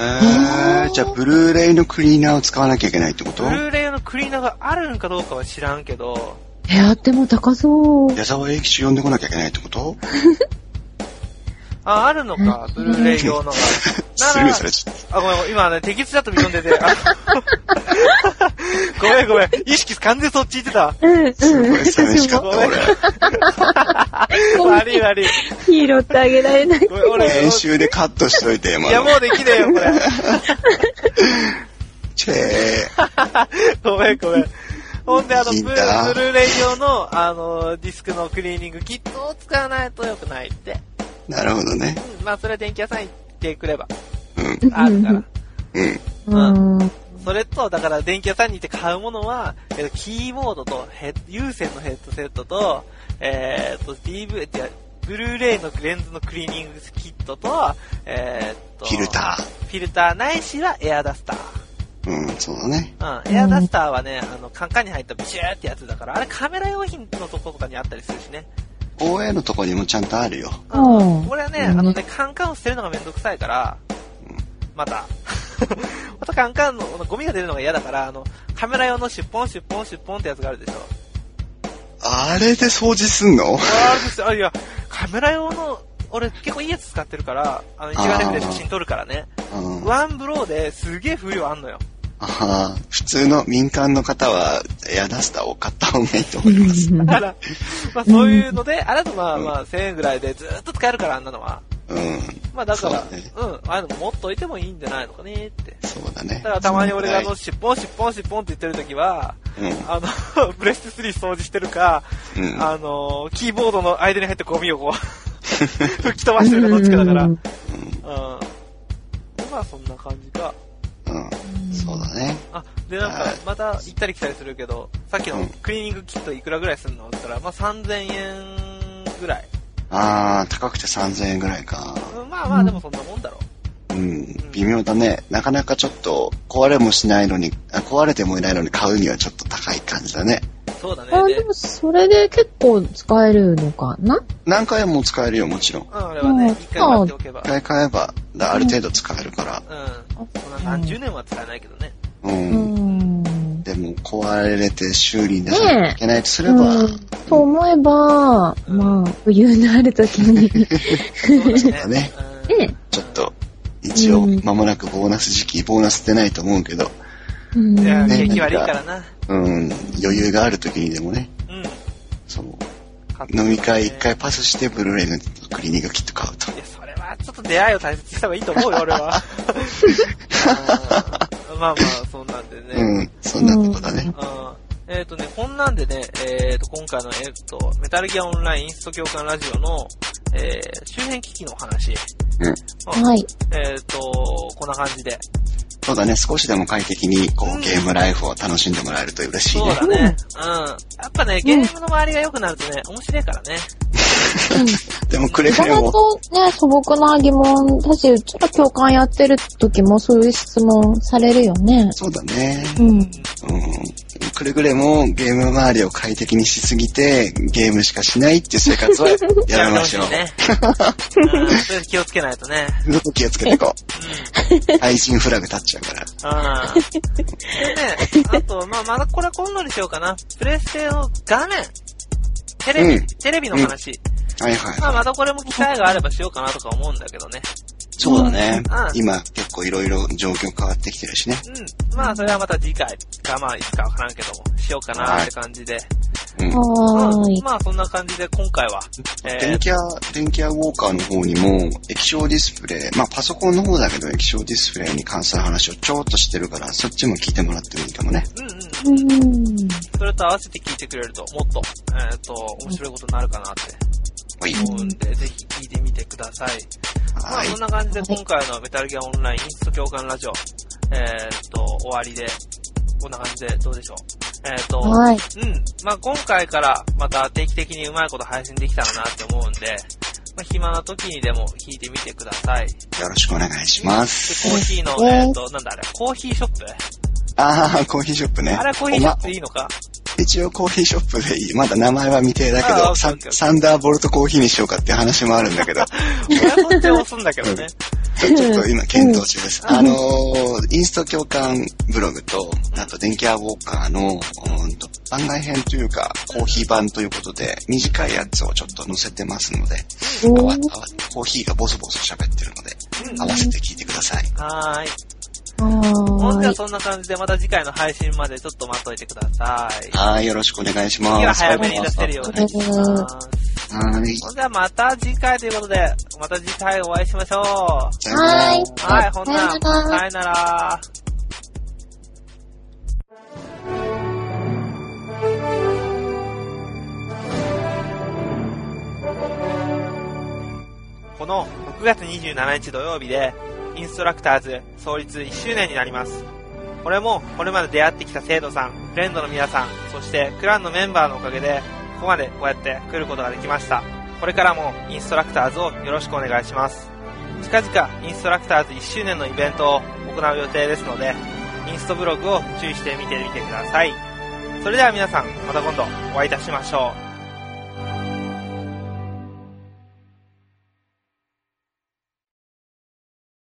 えー、じゃあ、ブルーレイのクリーナーを使わなきゃいけないってこと？ブルーレイのクリーナーがあるんかどうかは知らんけど、あ。え、あっても高そう。矢沢永吉呼んでこなきゃいけないってこと？あ、あるのか、ブルーレイ用のが。スルーされちゃっあ、ごめん、今ね、テキストチャット見読んでて、あ ごめんごめん、意識完全そっち行ってた。うん、うん。た。すごい寂しかった、俺。悪い悪い。拾ってあげられない。俺、編集でカットしといて、今いや、の。もうできねえよ、これ。チェー。ごめんごめん。ほんで、あの、ブブルーレイ用の、あの、ディスクのクリーニングキットを使わないと良くないって。なるほどね。うん、まあ、それは電気屋さん行ってくれば、うん。あるから。うん。うん。それと、だから電気屋さんに行って買うものは、えっと、キーボードとヘッ有線のヘッドセットと、えーっと、DV、違う、ブルーレイのレンズのクリーニングキットと、えーっと、フィルタフィルターないしはエアダスター。ー。うん、そうだね。うん、エアダスターはね、あの、カンカンに入ったビシューってやつだから、あれカメラ用品のとことかにあったりするしね。OA のとこにもちゃんとあるよ。うんこれはね、うんあのね、カンカンを捨てるのがめんどくさいから、また。またカンカンのゴミが出るのが嫌だから、あの、カメラ用のシュッポンシュッポンシュッポンってやつがあるでしょ。あれで掃除すんの？あれですよ、あ、いや、カメラ用の、俺結構いいやつ使ってるから、あの、一眼レフで写真撮るからね。うん。ワンブローですげえ風量あんのよ。あは普通の民間の方はエアダスターを買った方がいいと思います。だから、まあそういうので、あれだとまあまあ1000円ぐらいでずっと使えるから、あんなのは。うん。まあだから、そうだねうん、ああいうのも持っといてもいいんじゃないのかねって。そうだね。だからたまに俺があの、はいしっぽんしっぽんしっぽんって言ってる時は、うん。あの、プレステ3掃除してるか、うんあの、キーボードの間に入ったゴミをこう、吹き飛ばしてるかどっちかだから。うん。まあそんな感じか。うん。そうだね。あ、で、なんかはい、また行ったり来たりするけど、さっきのうんクリーニングキットいくらぐらいするのって言ったら、まあ3000円ぐらい。あー、高くて3000円ぐらいか。うんまあまあ、でもそんなもんだろうん、微妙だね。なかなかちょっと壊れもしないのに、あ壊れてもいないのに買うにはちょっと高い感じだね。う。そうだね。あ、ででも、それで結構使えるのかな？何回も使えるよ、もちろん。一うん、あれはね、うん一回買っておけば。回買えば、だある程度使えるから。うん。そんな何十年は使えないけどね。う。うんん。でも、壊れて修理に出さなきゃいけないとすれば、うんと思えば、うんまあ、余裕のある時に。そうだだね。うんねちょっと、一応うん、間もなくボーナス時期、ボーナス出ないと思うけど、うんいや、ね景気悪いからな。うん、余裕がある時にでもね、うん。そう、飲み会一ね回パスして、ブルーレイのクリーニングキット買うとい。や、それはちょっと出会いを大切にした方がいいと思うよ、俺は。う んまあまあ、そんなんでね。うん、そんなとこだね。うんえっ、とね、こんなんでね、えっ、と、今回の、えっ、と、メタルギアオンラインインスト共感ラジオの、えー、周辺機器の話。うん。はい。えっ、と、こんな感じで。そうだね、少しでも快適に、こう、ゲームライフを楽しんでもらえると嬉しいね。そうだね。うん。やっぱね、ゲームの周りが良くなるとね、面白いからね。でも、くれぐれも、とね、素朴な疑問だし、うちら共感やってる時もそういう質問されるよね。そうだね。うん。うん。くれぐれも、ゲーム周りを快適にしすぎて、ゲームしかしないっていう生活はやめましょう。う 気をつけないとね。気をつけていこう。配信フラグ立っちゃうから。うん。でね、あと、まあ、まだこれ今度にしようかな。プレステの画面。テレビ、うんテレビの話。はいはい。まあ、またこれも機会があればしようかなとか思うんだけどね。そうだねうん。今、結構いろいろ状況変わってきてるしね。うん。まあ、それはまた次回か、まあ、いつかわからんけども、しようかなって感じで。うん。まあそんな感じで今回は、えー、電気屋、電気屋ウォーカーの方にも、液晶ディスプレイ、まあパソコンの方だけど液晶ディスプレイに関する話をちょっとしてるから、そっちも聞いてもらってもいいかもね。うんうん。うん。それと合わせて聞いてくれると、もっと、えっ、と、面白いことになるかなってはい。思うんで、ぜひ聞いてみてください。まあ、はいそん。な感じで今回のメタルギアオンラインインスト共感ラジオ、えっ、と、終わりで、こんな感じでどうでしょう？えっ、と、はい。うん。まあ、今回からまた定期的にうまいこと配信できたらなって思うんで、まあ、暇な時にでも聞いてみてください。で、よろしくお願いします。コーヒーの、うんえっ、と、なんだあれ、コーヒーショップ？あー、コーヒーショップね。あれはコーヒーショップいいのか？ま一応コーヒーショップでいい。まだ名前は未定だけど、ササンダーボルトコーヒーにしようかっていう話もあるんだけど、俺はそっちを押すんだけどね。ちょっと今検討中です。あのー、インスト共感ブログと、あと電気屋ウォーカーの、うんと番外編というか、コーヒー版ということで、短いやつをちょっと載せてますので、おあわーあわコーヒーがボソボソ喋ってるので、合わせて聞いてください。はーい。はほんじゃーい。そんな感じでまた次回の配信までちょっと待っといてください。はい、よろしくお願いします。次は早めに出せるようにします。はい。ほんじゃまた次回ということで、また次回お会いしましょう。はいはい、ほんなら、さよならさよなら。この6月27日土曜日で、インストラクターズ創立1周年になります。これも、これまで出会ってきた生徒さん、フレンドの皆さん、そしてクランのメンバーのおかげで、ここまでこうやって来ることができました。これからもインストラクターズをよろしくお願いします。近々インストラクターズ1周年のイベントを行う予定ですので、インストブログを注意して見てみてください。それでは皆さん、また今度お会いいたしましょう。